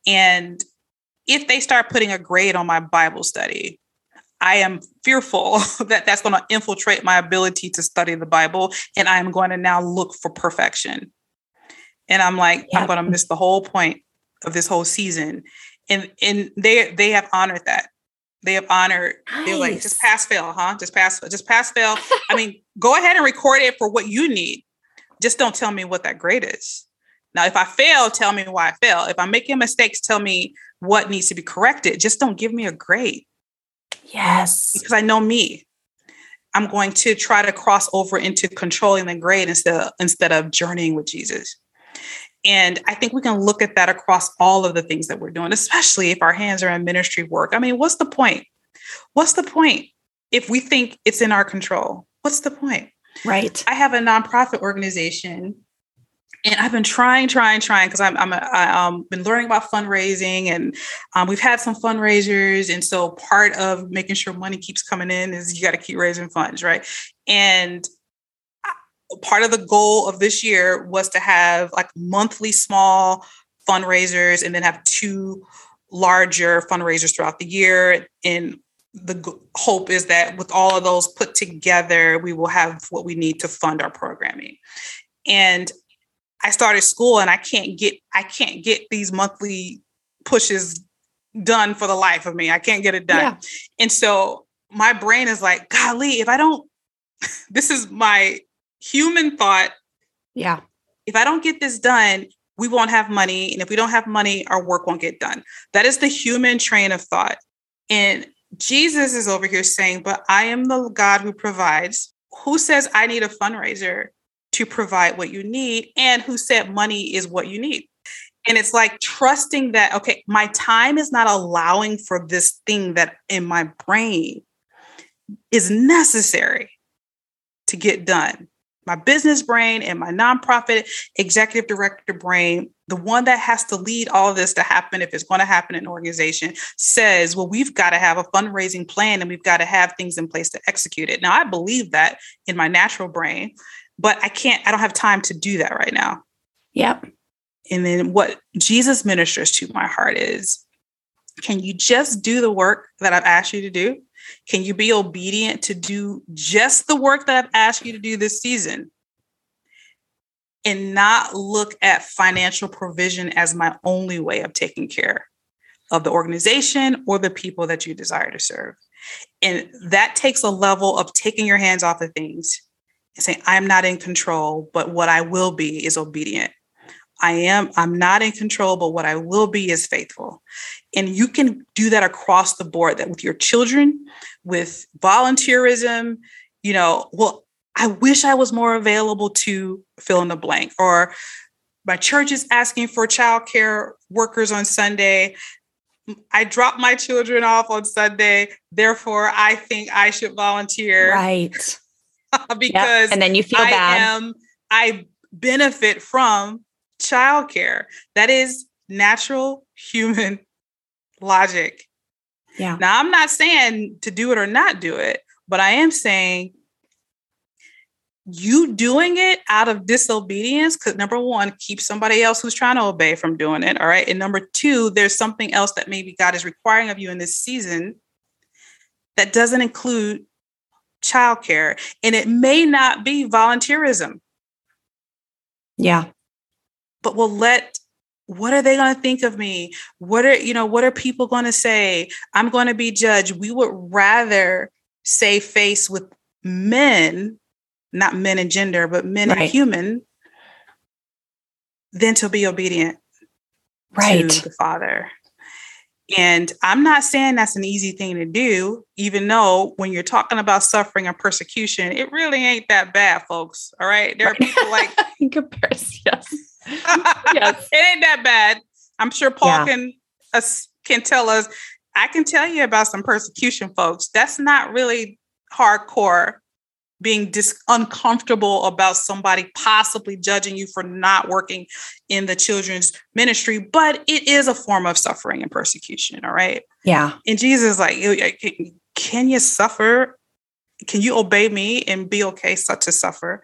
And if they start putting a grade on my Bible study, I am fearful that that's going to infiltrate my ability to study the Bible. And I'm going to now look for perfection. And I'm like, yeah. I'm going to miss the whole point of this whole season. And, and they, they have honored that. They have honored, nice. they're like, just pass fail, huh? Just pass, just pass fail. I mean, go ahead and record it for what you need. Just don't tell me what that grade is. Now, if I fail, tell me why I fail. If I'm making mistakes, tell me what needs to be corrected. Just don't give me a grade. Yes. Because I know me. I'm going to try to cross over into controlling the grade instead of, instead of journeying with Jesus. And I think we can look at that across all of the things that we're doing, especially if our hands are in ministry work. I mean, what's the point? What's the point if we think it's in our control? What's the point? Right. I have a nonprofit organization and I've been trying, trying, trying because I'm I'm um been learning about fundraising and um, we've had some fundraisers and so part of making sure money keeps coming in is you got to keep raising funds, right? And part of the goal of this year was to have like monthly small fundraisers and then have two larger fundraisers throughout the year and the hope is that with all of those put together, we will have what we need to fund our programming. And I started school and I can't get I can't get these monthly pushes done for the life of me. I can't get it done. Yeah. And so my brain is like, golly, if I don't, this is my human thought. Yeah. If I don't get this done, we won't have money. And if we don't have money, our work won't get done. That is the human train of thought. And Jesus is over here saying, But I am the God who provides. Who says I need a fundraiser to provide what you need? And who said money is what you need? And it's like trusting that, okay, my time is not allowing for this thing that in my brain is necessary to get done my business brain and my nonprofit executive director brain, the one that has to lead all of this to happen, if it's going to happen in an organization, says, well, we've got to have a fundraising plan and we've got to have things in place to execute it. Now, I believe that in my natural brain, but I can't, I don't have time to do that right now. Yep. And then what Jesus ministers to my heart is can you just do the work that I've asked you to do? Can you be obedient to do just the work that I've asked you to do this season? And not look at financial provision as my only way of taking care of the organization or the people that you desire to serve. And that takes a level of taking your hands off of things and saying, I'm not in control, but what I will be is obedient. I am, I'm not in control, but what I will be is faithful. And you can do that across the board, that with your children, with volunteerism, you know, well, I wish I was more available to fill in the blank, or my church is asking for childcare workers on Sunday. I drop my children off on Sunday. Therefore, I think I should volunteer. Right. because yep. and then you feel I bad. Am, I benefit from childcare. That is natural human logic. Yeah. Now, I'm not saying to do it or not do it, but I am saying you doing it out of disobedience because number one keep somebody else who's trying to obey from doing it all right? And number two there's something else that maybe god is requiring of you in this season that doesn't include childcare and it may not be volunteerism. Yeah. But we'll let what are they going to think of me? What are you know what are people going to say? I'm going to be judged. We would rather save face with men not men and gender, but men right. and human, than to be obedient right. to the Father. And I'm not saying that's an easy thing to do, even though when you're talking about suffering and persecution, it really ain't that bad, folks. All right. There are people like in comparison, yes. yes. It ain't that bad. I'm sure Paul yeah. can uh, can tell us. I can tell you about some persecution, folks. That's not really hardcore being dis- uncomfortable about somebody possibly judging you for not working in the children's ministry, but it is a form of suffering and persecution. All right. Yeah. And Jesus, like, can you suffer? Can you obey me and be okay such to suffer?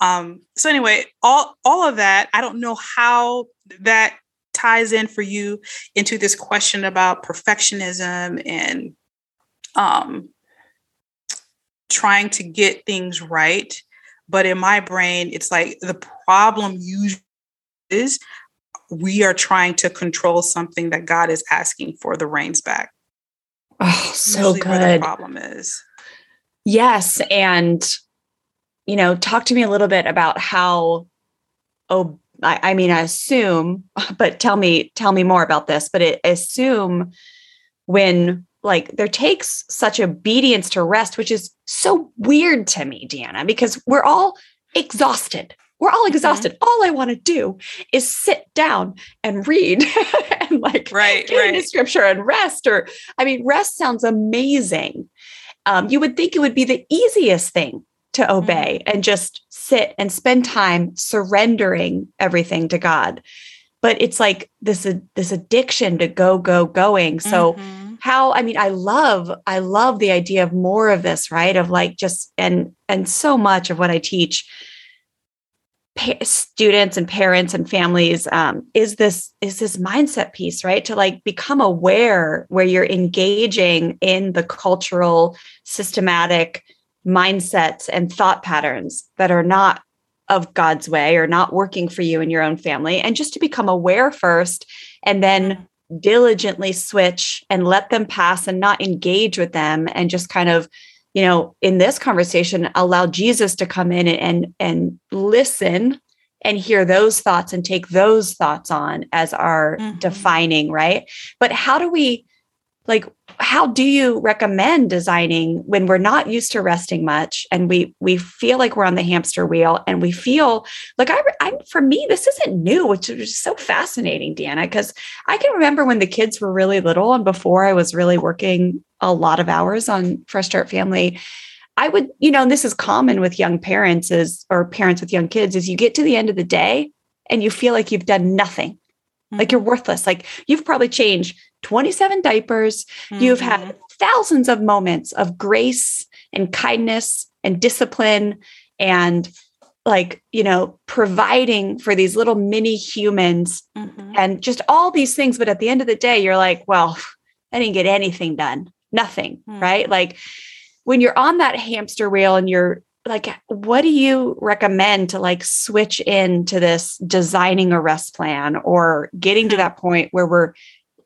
Um, so anyway, all all of that, I don't know how that ties in for you into this question about perfectionism and um trying to get things right. But in my brain, it's like the problem usually is we are trying to control something that God is asking for the reins back. Oh, so good. The problem is. Yes. And, you know, talk to me a little bit about how, oh, I, I mean, I assume, but tell me, tell me more about this, but it, assume when like there takes such obedience to rest, which is so weird to me, Deanna, because we're all exhausted. We're all mm-hmm. exhausted. Mm-hmm. All I want to do is sit down and read and like right, get right. into scripture and rest. Or, I mean, rest sounds amazing. Um, you would think it would be the easiest thing to obey mm-hmm. and just sit and spend time surrendering everything to God. But it's like this uh, this addiction to go go going. So mm-hmm how i mean i love i love the idea of more of this right? Of like just and and so much of what i teach pa- students and parents and families um, is this is this mindset piece right? To like become aware where you're engaging in the cultural systematic mindsets and thought patterns that are not of god's way or not working for you and your own family and just to become aware first and then diligently switch and let them pass and not engage with them and just kind of you know in this conversation allow jesus to come in and and listen and hear those thoughts and take those thoughts on as our mm-hmm. defining right but how do we like how do you recommend designing when we're not used to resting much and we we feel like we're on the hamster wheel and we feel like I, I for me this isn't new which is so fascinating Deanna because I can remember when the kids were really little and before I was really working a lot of hours on Fresh Start Family I would you know and this is common with young parents is or parents with young kids is you get to the end of the day and you feel like you've done nothing like mm-hmm. you're worthless. Like you've probably changed 27 diapers. Mm-hmm. You've had mm-hmm. thousands of moments of grace and kindness and discipline and like, you know, providing for these little mini humans mm-hmm. and just all these things. But at the end of the day, you're like, well, I didn't get anything done, nothing. Mm-hmm. Right. Like when you're on that hamster wheel and you're like what do you recommend to like switch into this designing a rest plan or getting to hmm. that point where we're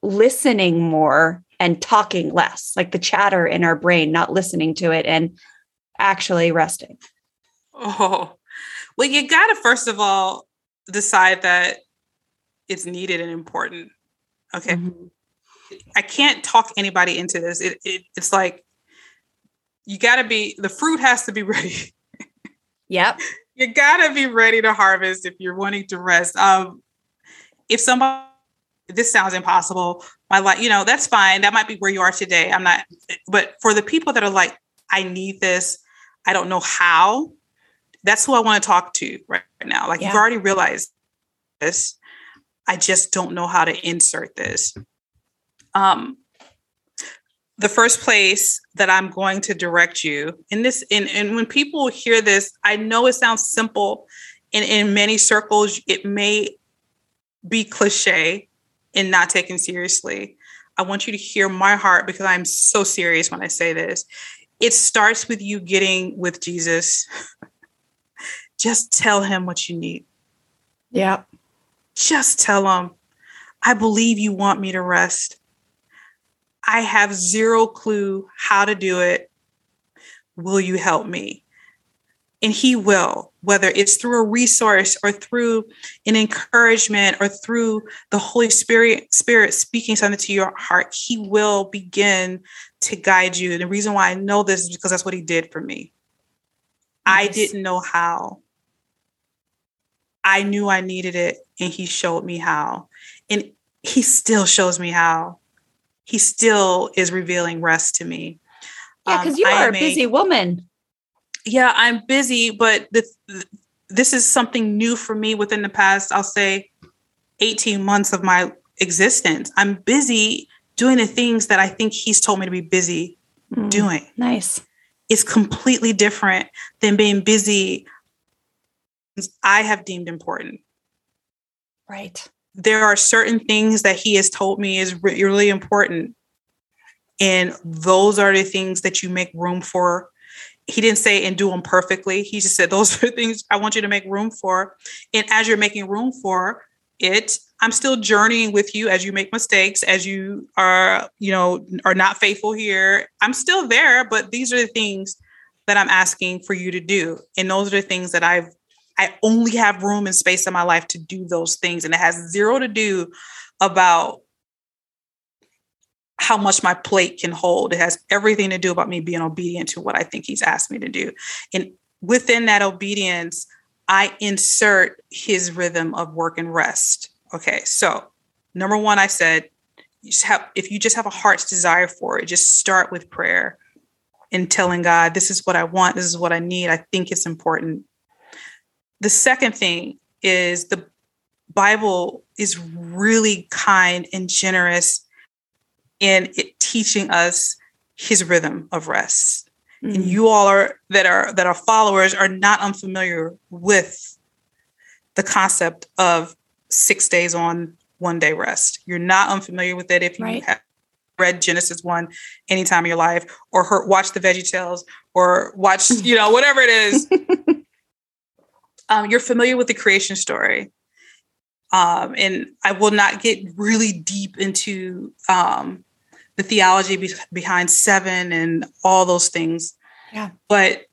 listening more and talking less like the chatter in our brain not listening to it and actually resting oh well you got to first of all decide that it's needed and important okay mm-hmm. i can't talk anybody into this it, it, it's like you got to be the fruit has to be ready. Yep. you got to be ready to harvest if you're wanting to rest. Um, if somebody this sounds impossible, my life, you know, that's fine. That might be where you are today. I'm not, but for the people that are like, I need this, I don't know how. That's who I want to talk to right now. Like yeah. you've already realized this. I just don't know how to insert this. Um, the first place that I'm going to direct you in this, and, and when people hear this, I know it sounds simple. And in many circles, it may be cliche and not taken seriously. I want you to hear my heart because I'm so serious when I say this. It starts with you getting with Jesus. Just tell him what you need. Yeah. Just tell him, I believe you want me to rest. I have zero clue how to do it. Will you help me? And he will, whether it's through a resource or through an encouragement or through the Holy Spirit, Spirit speaking something to your heart, he will begin to guide you. And the reason why I know this is because that's what he did for me. Nice. I didn't know how. I knew I needed it, and he showed me how. And he still shows me how he still is revealing rest to me. Yeah, because um, you are a busy woman. Yeah, I'm busy, but this this is something new for me within the past, I'll say 18 months of my existence. I'm busy doing the things that I think he's told me to be busy mm, doing. Nice. It's completely different than being busy I have deemed important. Right there are certain things that he has told me is really important. And those are the things that you make room for. He didn't say and do them perfectly. He just said, those are things I want you to make room for. And as you're making room for it, I'm still journeying with you as you make mistakes, as you are, you know, are not faithful here. I'm still there, but these are the things that I'm asking for you to do. And those are the things that I've I only have room and space in my life to do those things. And it has zero to do about how much my plate can hold. It has everything to do about me being obedient to what I think he's asked me to do. And within that obedience, I insert his rhythm of work and rest. Okay, so number one, I said, you have if you just have a heart's desire for it, just start with prayer and telling God, this is what I want, this is what I need. I think it's important the second thing is the Bible is really kind and generous in it teaching us his rhythm of rest. Mm-hmm. And you all are that are that are followers are not unfamiliar with the concept of six days on, one day rest. You're not unfamiliar with it if you right. have read Genesis 1 anytime in your life or heard, watch the Veggie Tales or watch, you know, whatever it is. um, you're familiar with the creation story. Um, and I will not get really deep into um, the theology be- behind seven and all those things. Yeah. But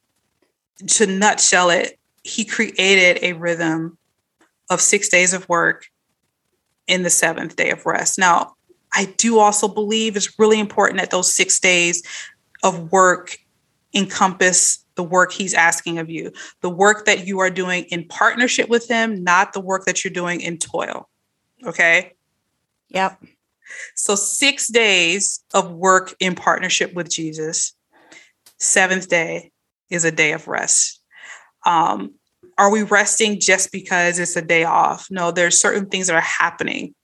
to nutshell it, he created a rhythm of six days of work in the seventh day of rest. Now, I do also believe it's really important that those six days of work encompass the work he's asking of you, the work that you are doing in partnership with him, not the work that you're doing in toil. Okay. Yep. So, six days of work in partnership with Jesus, seventh day is a day of rest. Um, are we resting just because it's a day off? No, there's certain things that are happening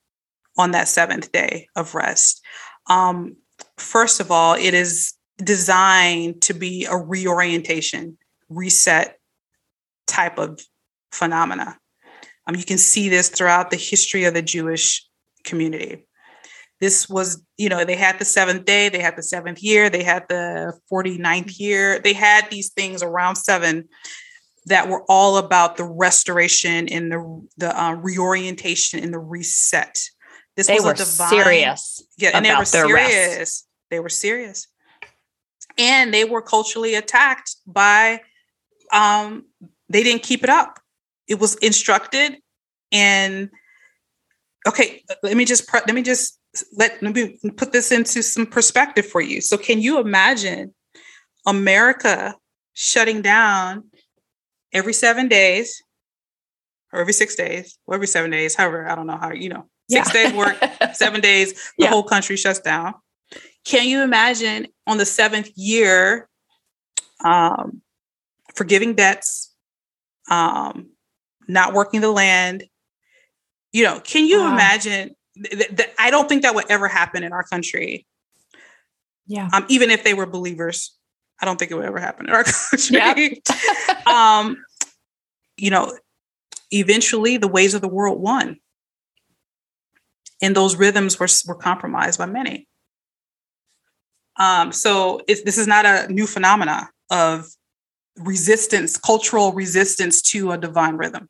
on that seventh day of rest. Um, first of all, it is designed to be a reorientation, reset type of phenomena. Um, you can see this throughout the history of the Jewish community. This was, you know, they had the seventh day, they had the seventh year, they had the 49th year, they had these things around seven that were all about the restoration and the the uh, reorientation and the reset. This they was were a divine, serious. Yeah, and they were serious. Rest. They were serious and they were culturally attacked by um, they didn't keep it up it was instructed and okay let me just let me just let, let me put this into some perspective for you so can you imagine America shutting down every seven days or every six days, or every seven days, however, I don't know how, you know, six yeah. days work, seven days, the yeah. whole country shuts down. Can you imagine on the seventh year, um, forgiving debts, um, not working the land? You know, can you wow. imagine? Th- th- I don't think that would ever happen in our country. Yeah. Um, even if they were believers, I don't think it would ever happen in our country. Yep. um, you know, eventually the ways of the world won. And those rhythms were, were compromised by many. Um, so this is not a new phenomena of resistance, cultural resistance to a divine rhythm.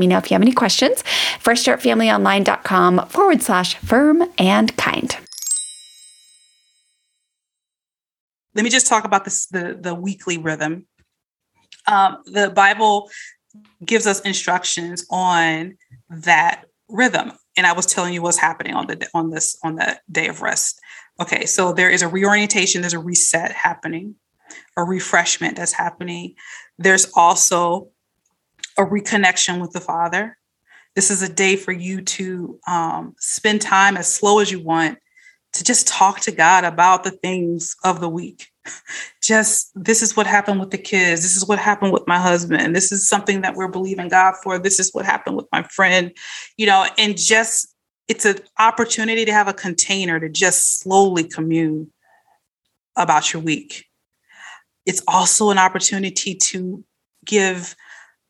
me know if you have any questions. FreshStartFamilyOnline.com forward slash firm and kind. Let me just talk about this the, the weekly rhythm. Um, the Bible gives us instructions on that rhythm. And I was telling you what's happening on the on this on the day of rest. Okay, so there is a reorientation, there's a reset happening, a refreshment that's happening. There's also a reconnection with the Father. This is a day for you to um, spend time as slow as you want to just talk to God about the things of the week. Just this is what happened with the kids. This is what happened with my husband. This is something that we're believing God for. This is what happened with my friend, you know, and just it's an opportunity to have a container to just slowly commune about your week. It's also an opportunity to give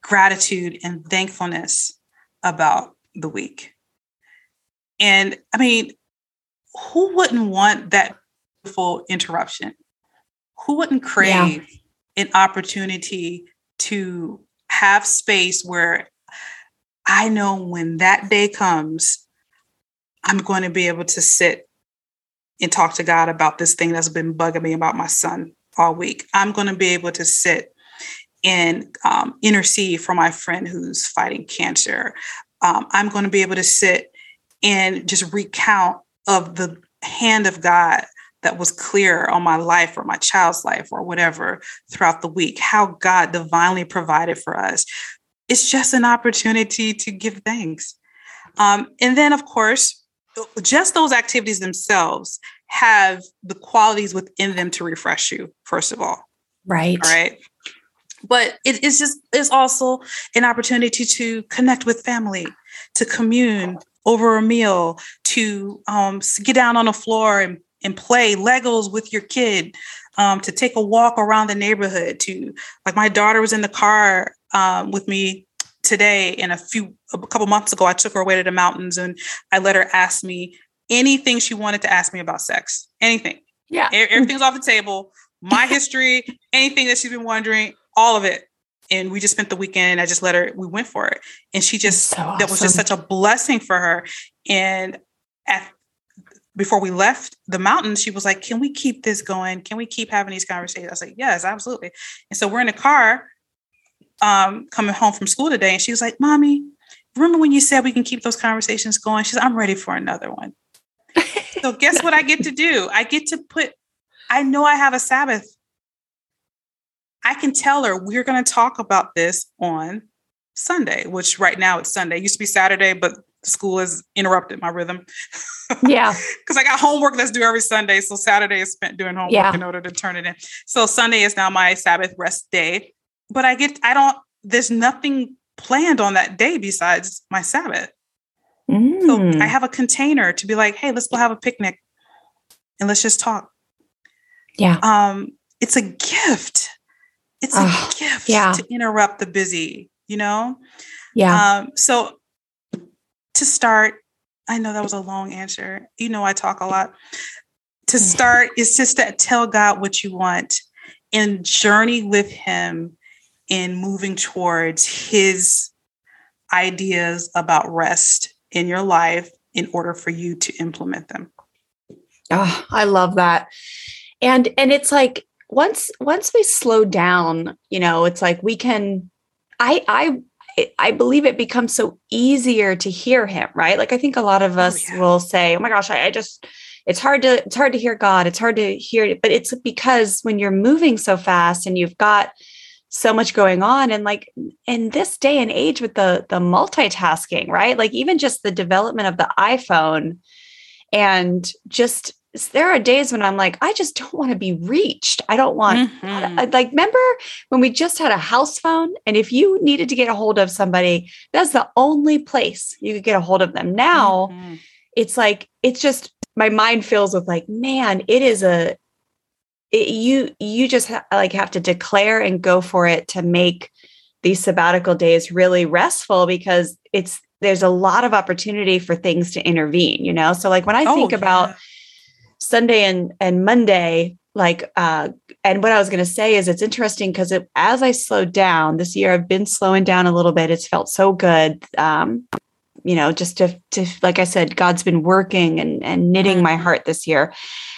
gratitude and thankfulness about the week. And I mean, who wouldn't want that full interruption? Who wouldn't crave yeah. an opportunity to have space where I know when that day comes, I'm going to be able to sit and talk to God about this thing that's been bugging me about my son all week. I'm going to be able to sit and um, intercede for my friend who's fighting cancer. Um, I'm going to be able to sit and just recount of the hand of God that was clear on my life or my child's life or whatever throughout the week, how God divinely provided for us. It's just an opportunity to give thanks. Um, and then, of course, just those activities themselves have the qualities within them to refresh you, first of all. Right. All right. But it is just it's also an opportunity to connect with family, to commune over a meal, to um, get down on the floor and, and play Legos with your kid, um, to take a walk around the neighborhood, to like my daughter was in the car um, with me today and a few a couple months ago i took her away to the mountains and i let her ask me anything she wanted to ask me about sex anything. Yeah. Everything's off the table my history anything that she's been wondering all of it and we just spent the weekend i just let her we went for it and she just so awesome. that was just such a blessing for her and at before we left the mountain, she was like, Can we keep this going? Can we keep having these conversations? I was like, Yes, absolutely. And so we're in the car um, coming home from school today, and she was like, "Mommy, remember when you said we can keep those conversations going?" She's, "I'm ready for another one." so guess what I get to do? I get to put. I know I have a Sabbath. I can tell her we're going to talk about this on Sunday, which right now it's Sunday. It used to be Saturday, but school has interrupted my rhythm. Yeah. Because I got homework that's due every Sunday. So Saturday is spent doing homework yeah. in order to turn it in. So Sunday is now my Sabbath rest day but I get, I don't, there's nothing planned on that day besides my Sabbath. Mm. So I have a container to be like, hey, let's go have a picnic and let's just talk. Yeah. Um, it's a gift. It's a ah, gift yeah. to interrupt the busy, you know? Yeah. Um, so to start, I know that was a long answer. You know, I talk a lot. To mm. start is just to tell God what you want and journey with Him in moving towards his ideas about rest in your life in order for you to implement them. Oh, I love that. And and it's like once once we slow down, you know, it's like we can I I I believe it becomes so easier to hear him, right? Like I think a lot of oh, us oh, yeah. will say, "Oh my gosh, I, I just it's hard to it's hard to hear God. It's hard to hear it." But it's because when you're moving so fast and you've got so much going on and like in this day and age with the the multitasking right like even just the development of the iphone and just there are days when i'm like i just don't want to be reached i don't want mm-hmm. like remember when we just had a house phone and if you needed to get a hold of somebody that's the only place you could get a hold of them now mm-hmm. it's like it's just my mind fills with like man it is a it, you you just ha- like have to declare and go for it to make these sabbatical days really restful because it's there's a lot of opportunity for things to intervene you know so like when i oh, think yeah. about sunday and and monday like uh and what i was going to say is it's interesting because it, as i slowed down this year i've been slowing down a little bit it's felt so good um you know just to to like i said god's been working and and knitting my mm-hmm. heart this year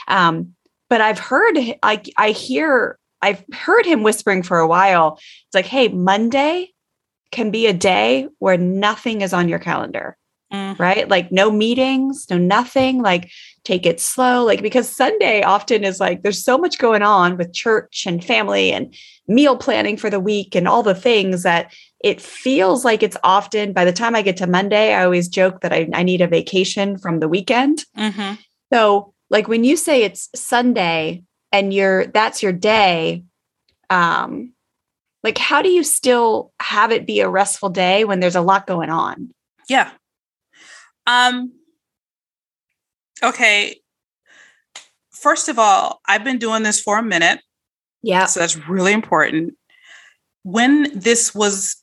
um but I've heard I I hear I've heard him whispering for a while. It's like, hey, Monday can be a day where nothing is on your calendar. Mm. Right? Like no meetings, no nothing, like take it slow. Like because Sunday often is like there's so much going on with church and family and meal planning for the week and all the things that it feels like it's often by the time I get to Monday, I always joke that I, I need a vacation from the weekend. Mm-hmm. So like when you say it's Sunday and you're that's your day, um, like how do you still have it be a restful day when there's a lot going on? Yeah. Um okay. First of all, I've been doing this for a minute. Yeah. So that's really important. When this was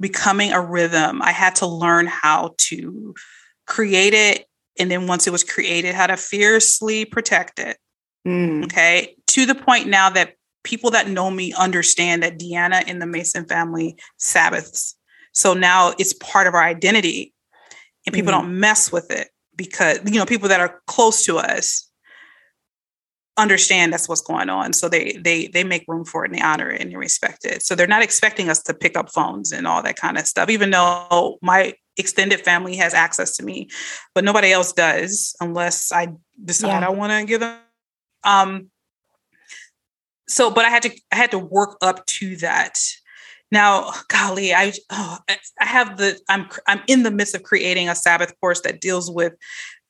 becoming a rhythm, I had to learn how to create it and then once it was created, how to fiercely protect it. Mm. Okay. To the point now that people that know me understand that Deanna in the Mason family Sabbaths. So now it's part of our identity and people mm. don't mess with it because, you know, people that are close to us understand that's what's going on so they they they make room for it and they honor it and they respect it so they're not expecting us to pick up phones and all that kind of stuff even though my extended family has access to me, but nobody else does unless I decide yeah. I want to give them. Um, so, but I had to I had to work up to that. Now, golly, I oh, I have the I'm I'm in the midst of creating a Sabbath course that deals with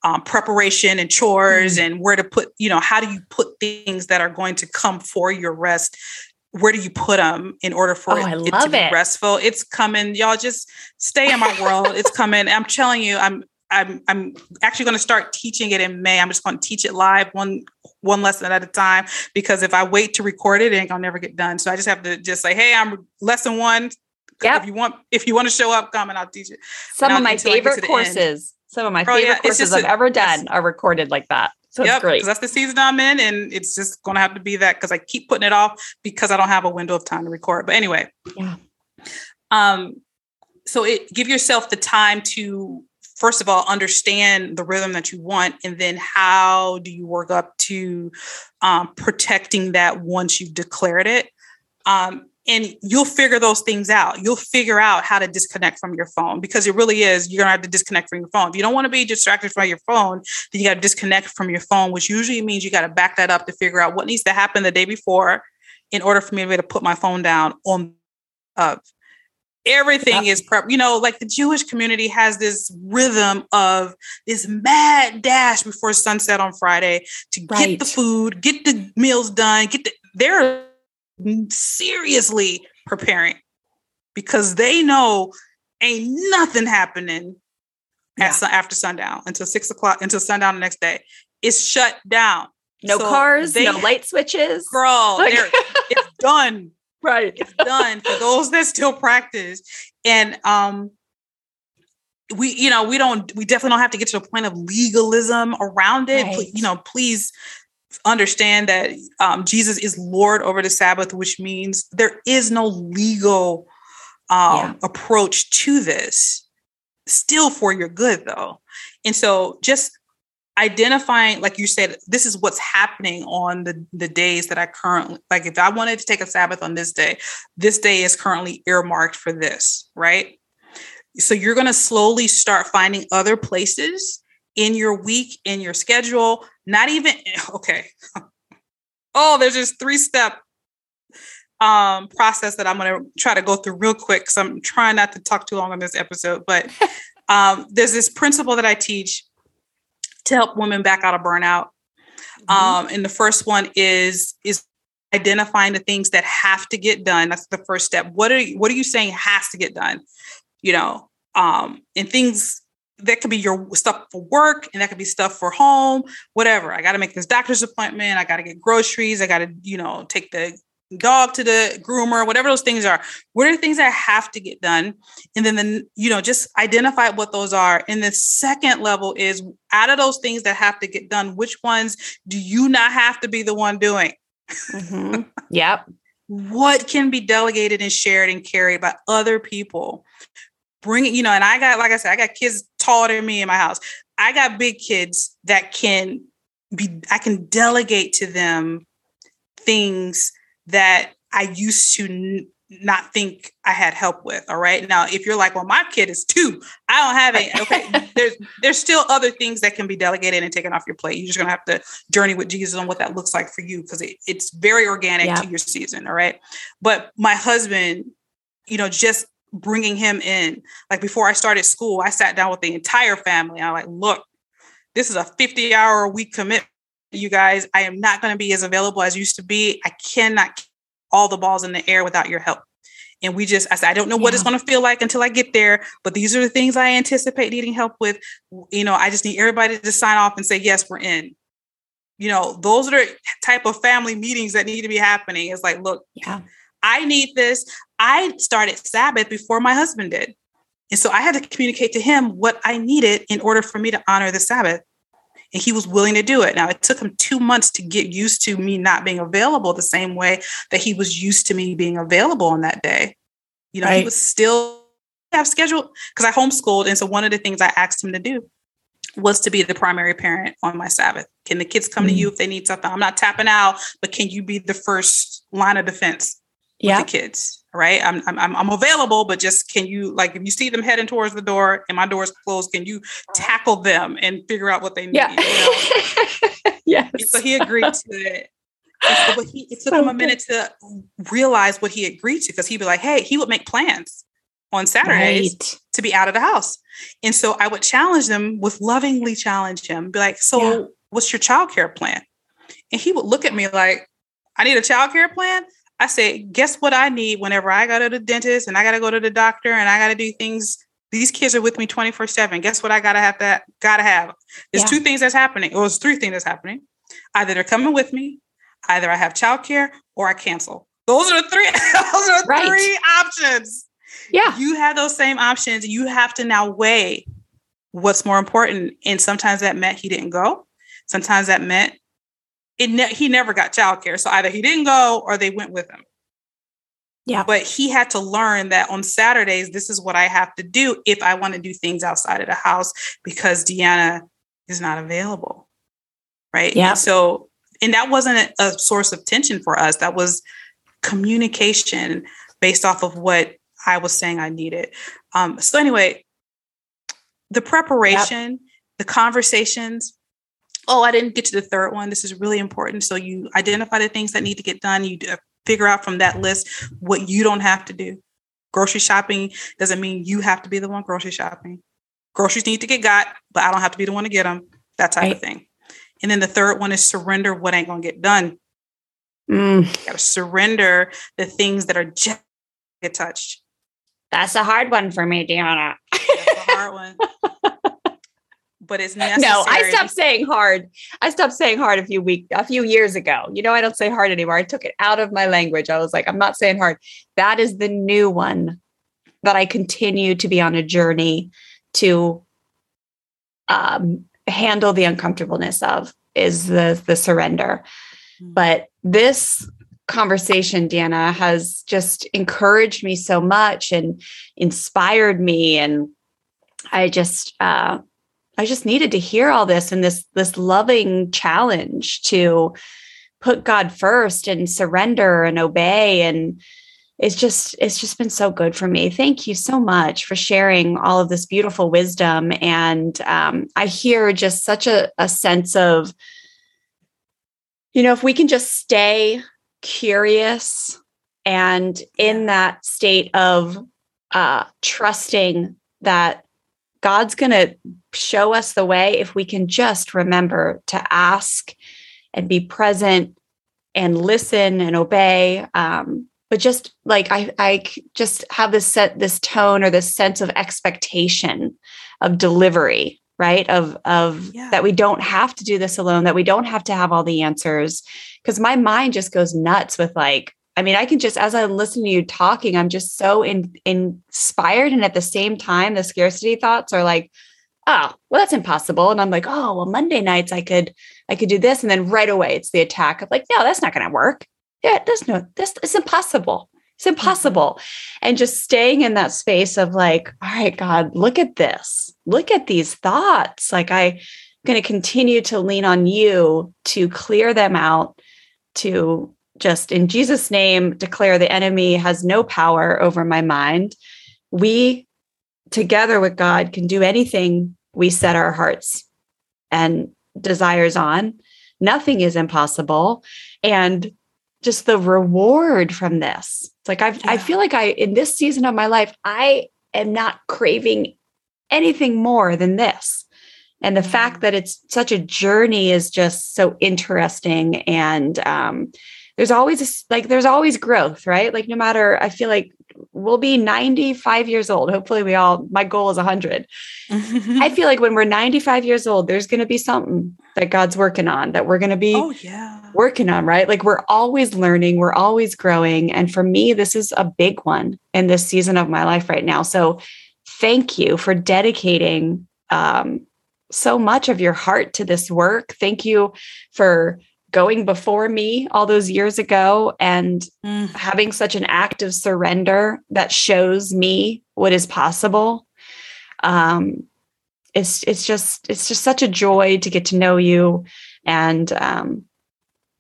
um, preparation and chores mm. and where to put, you know, how do you put things that are going to come for your rest? Where do you put them in order for oh, it, it to be it. restful? It's coming. Y'all just stay in my world. it's coming. I'm telling you, I'm I'm I'm actually going to start teaching it in May. I'm just going to teach it live one one lesson at a time because if I wait to record it, it ain't gonna never get done. So I just have to just say, hey, I'm lesson one. Yeah. If you want, if you want to show up, come and I'll teach it. Some of my favorite courses. Some of my favorite yeah, courses I've a, ever done are recorded like that. So yep, it's great. That's the season I'm in, and it's just going to have to be that because I keep putting it off because I don't have a window of time to record. But anyway, yeah. Um, so it give yourself the time to first of all understand the rhythm that you want and then how do you work up to um, protecting that once you've declared it. Um, and you'll figure those things out. You'll figure out how to disconnect from your phone because it really is you're going to have to disconnect from your phone. If you don't want to be distracted from your phone then you got to disconnect from your phone which usually means you got to back that up to figure out what needs to happen the day before in order for me to be able to put my phone down on uh, everything is prep you know like the jewish community has this rhythm of this mad dash before sunset on friday to right. get the food get the meals done get the they're seriously preparing because they know ain't nothing happening yeah. at after sundown until six o'clock until sundown the next day. It's shut down. No so cars they, no light switches. Girl like- it's done right. It's done for those that still practice. And um we you know we don't we definitely don't have to get to a point of legalism around it. Right. you know please understand that um, jesus is lord over the sabbath which means there is no legal um, yeah. approach to this. Still for your good though. And so just identifying like you said this is what's happening on the the days that i currently like if i wanted to take a sabbath on this day this day is currently earmarked for this right? So you're going to slowly start finding other places in your week in your schedule not even okay. Oh there's this three step um process that i'm going to try to go through real quick because i'm trying not to talk too long on this episode but um there's this principle that i teach to help women back out of burnout. Mm-hmm. Um, and the first one is is identifying the things that have to get done. That's the first step. What are you, what are you saying has to get done? You know, um, and things that could be your stuff for work and that could be stuff for home, whatever. I got to make this doctor's appointment. I got to get groceries. I got to, you know, take the dog to the groomer, whatever those things are. What are the things that have to get done? And then, the, you know, just identify what those are. And the second level is out of those things that have to get done, which ones do you not have to be the one doing? Mm-hmm. Yep. what can be delegated and shared and carried by other people? Bring it, you know, and I got, like I said, I got kids taller than me in my house. I got big kids that can be, I can delegate to them things that I used to n- not think I had help with. All right. Now, if you're like, well, my kid is two, I don't have it. Okay. there's there's still other things that can be delegated and taken off your plate. You're just gonna have to journey with Jesus on what that looks like for you because it, it's very organic yeah. to your season. All right. But my husband, you know, just bringing him in, like before I started school, I sat down with the entire family. I'm like, look, this is a 50 hour a week commitment you guys. I am not going to be as available as used to be. I cannot all the balls in the air without your help. And we just, I said, I don't know what it's going to feel like until I get there, but these are the things I anticipate needing help with. You know, I just need everybody to sign off and say, yes, we're in. You know, those are the type of family meetings that need to be happening. It's like, look, yeah, I need this. I started Sabbath before my husband did. And so I had to communicate to him what I needed in order for me to honor the Sabbath and he was willing to do it. Now, it took him two months to get used to me not being available the same way that he was used to me being available on that day. You know, right. he was still have scheduled because I homeschooled. And so one of the things I asked him to do was to be the primary parent on my Sabbath. Can the kids come mm-hmm. to you if they need something? I'm not tapping out, but can you be the first line of defense with the kids? Right? I'm, I'm I'm available, but just can you like if you see them heading towards the door and my door is closed, can you tackle them and figure out what they need? Yeah. You know? yes. And so he agreed to it. So, but he, it took so him a minute to realize what he agreed to because he'd be like, hey, he would make plans. on Saturdays Right. to be out of the house. And so I would challenge them with lovingly challenge him, be like, so Yeah. what's your childcare plan? And he would look at me like, I need a childcare plan. I said, guess what I need whenever I go to the dentist and I got to go to the doctor and I got to do things. These kids are with me 24 seven. Guess what I got to have that, got to have. There's Yeah. two things that's happening. Or there's three things that's happening. Either they're coming with me, either I have childcare or I cancel. Those are the three, those are Right. three options Yeah. you have those same options. You have to now weigh what's more important. And sometimes that meant he didn't go. Sometimes that meant it ne- he never got childcare. So either he didn't go or they went with him. Yeah. But he had to learn that on Saturdays, this is what I have to do if I want to do things outside of the house because Deanna is not available. Right. Yeah. And so, and that wasn't a, a source of tension for us. That was communication based off of what I was saying I needed. Um, so anyway, the preparation, the conversations. Oh, I didn't get to the third one. This is really important. So you identify the things that need to get done. You uh, figure out from that list what you don't have to do. Grocery shopping doesn't mean you have to be the one grocery shopping. Groceries need to get got, but I don't have to be the one to get them. That type Right. of thing. And then the third one is surrender what ain't gonna get done. Mm, You gotta surrender the things that are just get touched. that's a hard one for me, Deanna. That's a hard one. But it's necessary. No, I stopped saying hard. I stopped saying hard a few week, a few years ago. You know, I don't say hard anymore. I took it out of my language. I was like, I'm not saying hard. That is the new one that I continue to be on a journey to um, handle the uncomfortableness of is the the surrender. But this conversation, Deanna, has just encouraged me so much and inspired me. And I just, uh, I just needed to hear all this and this this loving challenge to put God first and surrender and obey. And it's just it's just been so good for me. Thank you so much for sharing all of this beautiful wisdom. And um, I hear just such a, a sense of you know if we can just stay curious and in that state of uh, trusting that God's going to show us the way if we can just remember to ask and be present and listen and obey. Um, but just like I, I just have this set, this tone or this sense of expectation of delivery, right? Of of Yeah. that we don't have to do this alone, that we don't have to have all the answers. Because my mind just goes nuts with like, I mean, I can just as I'm listening to you talking, I'm just so in, inspired, and at the same time, the scarcity thoughts are like, oh, well, that's impossible. And I'm like, oh, well, Monday nights I could, I could do this, and then right away it's the attack of like, no, that's not going to work. Yeah, there's no, this it's impossible. It's mm-hmm. impossible. And just staying in that space of like, all right, God, look at this. Look at these thoughts. Like I'm going to continue to lean on you to clear them out, to just in Jesus' name declare the enemy has no power over my mind. We together with God can do anything we set our hearts and desires on. Nothing is impossible. And just the reward from this. It's like I've, I feel like I, in this season of my life, I am not craving anything more than this. And the fact that it's such a journey is just so interesting. And um, there's always like, there's always growth, right? Like, no matter, I feel like we'll be 95 years old. Hopefully, we all, my goal is 100. I feel like when we're 95 years old, there's going to be something that God's working on that we're going to be oh yeah. working on, right? Like we're always learning, we're always growing. And for me, this is a big one in this season of my life right now. So thank you for dedicating um, so much of your heart to this work. Thank you for going before me all those years ago and Mm. having such an act of surrender that shows me what is possible. Um, it's it's just it's just such a joy to get to know you and um,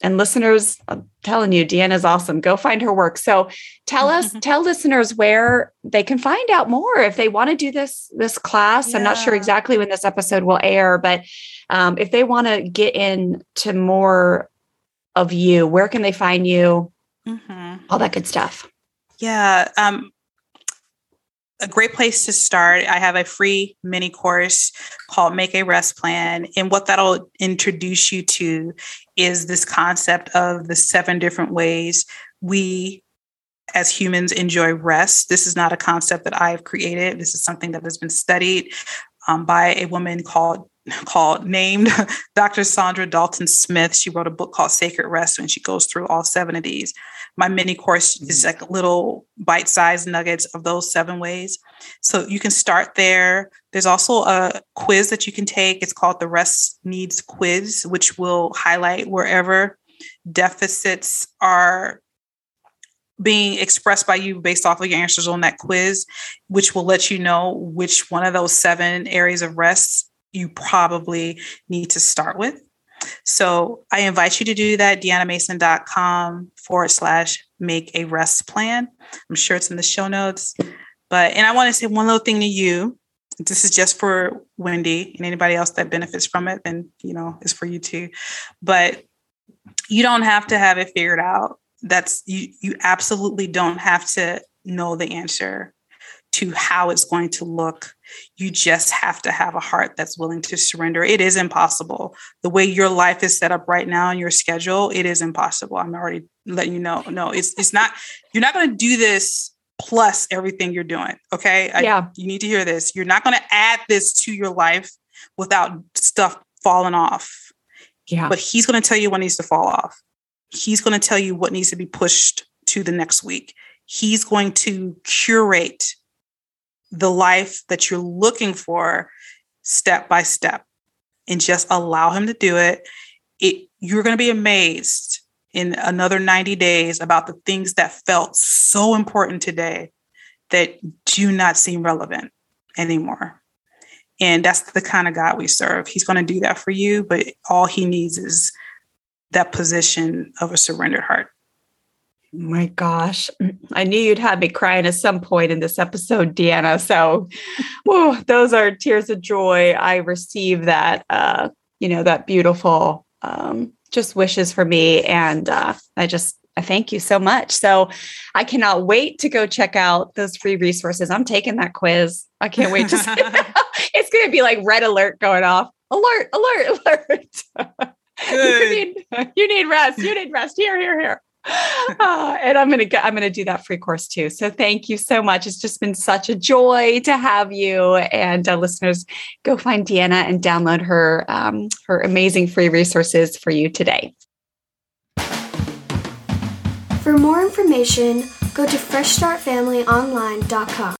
and listeners i'm telling you deanna's awesome. Go find her work. So tell us tell listeners where they can find out more if they want to do this this class. I'm not sure exactly when this episode will air but um, if they want to get into more of you where can they find you? Mhm. all that good stuff. Yeah. Um, a great place to start. I have a free mini course called Make a Rest Plan. And what that'll introduce you to is this concept of the seven different ways we as humans enjoy rest. This is not a concept that I've created. This is something that has been studied um, by a woman called called named Dr. Saundra Dalton Smith. She wrote a book called Sacred Rest and she goes through all seven of these. My mini course is mm. like little bite-sized nuggets of those seven ways. So you can start there. There's also a quiz that you can take. It's called the Rest Needs Quiz, which will highlight wherever deficits are being expressed by you based off of your answers on that quiz, which will let you know which one of those seven areas of rest you probably need to start with. So I invite you to do that, deannamason.com forward slash make a rest plan. I'm sure it's in the show notes. But, and I want to say one little thing to you. This is just for Wendy and anybody else that benefits from it, then, you know, it's for you too. But you don't have to have it figured out that's you you absolutely don't have to know the answer to how it's going to look. You just have to have a heart that's willing to surrender. It is impossible. The way your life is set up right now and your schedule it is impossible. I'm already letting you know. No it's it's not you're not going to do this plus everything you're doing okay? Yeah. I, you need to hear this. You're not going to add this to your life without stuff falling off. Yeah. But he's going to tell you what needs to fall off. He's going to tell you what needs to be pushed to the next week. He's going to curate the life that you're looking for step by step and just allow him to do it. it you're going to be amazed in another 90 days about the things that felt so important today that do not seem relevant anymore. And that's the kind of God we serve. He's going to do that for you, but all he needs is that position of a surrendered heart. My gosh, I knew you'd have me crying at some point in this episode, Deanna. So, whoa, those are tears of joy. I receive that, uh, you know, that beautiful, um, just wishes for me, and uh, I just I thank you so much. So, I cannot wait to go check out those free resources. I'm taking that quiz. I can't wait to. see it's going to be like red alert going off. Alert! Alert! Alert! you need you need rest. You need rest. Here, here, here. Uh, and I'm gonna I'm gonna do that free course too. So thank you so much. It's just been such a joy to have you. And uh, listeners, go find Deanna and download her um, her amazing free resources for you today. For more information, go to freshstartfamilyonline.com.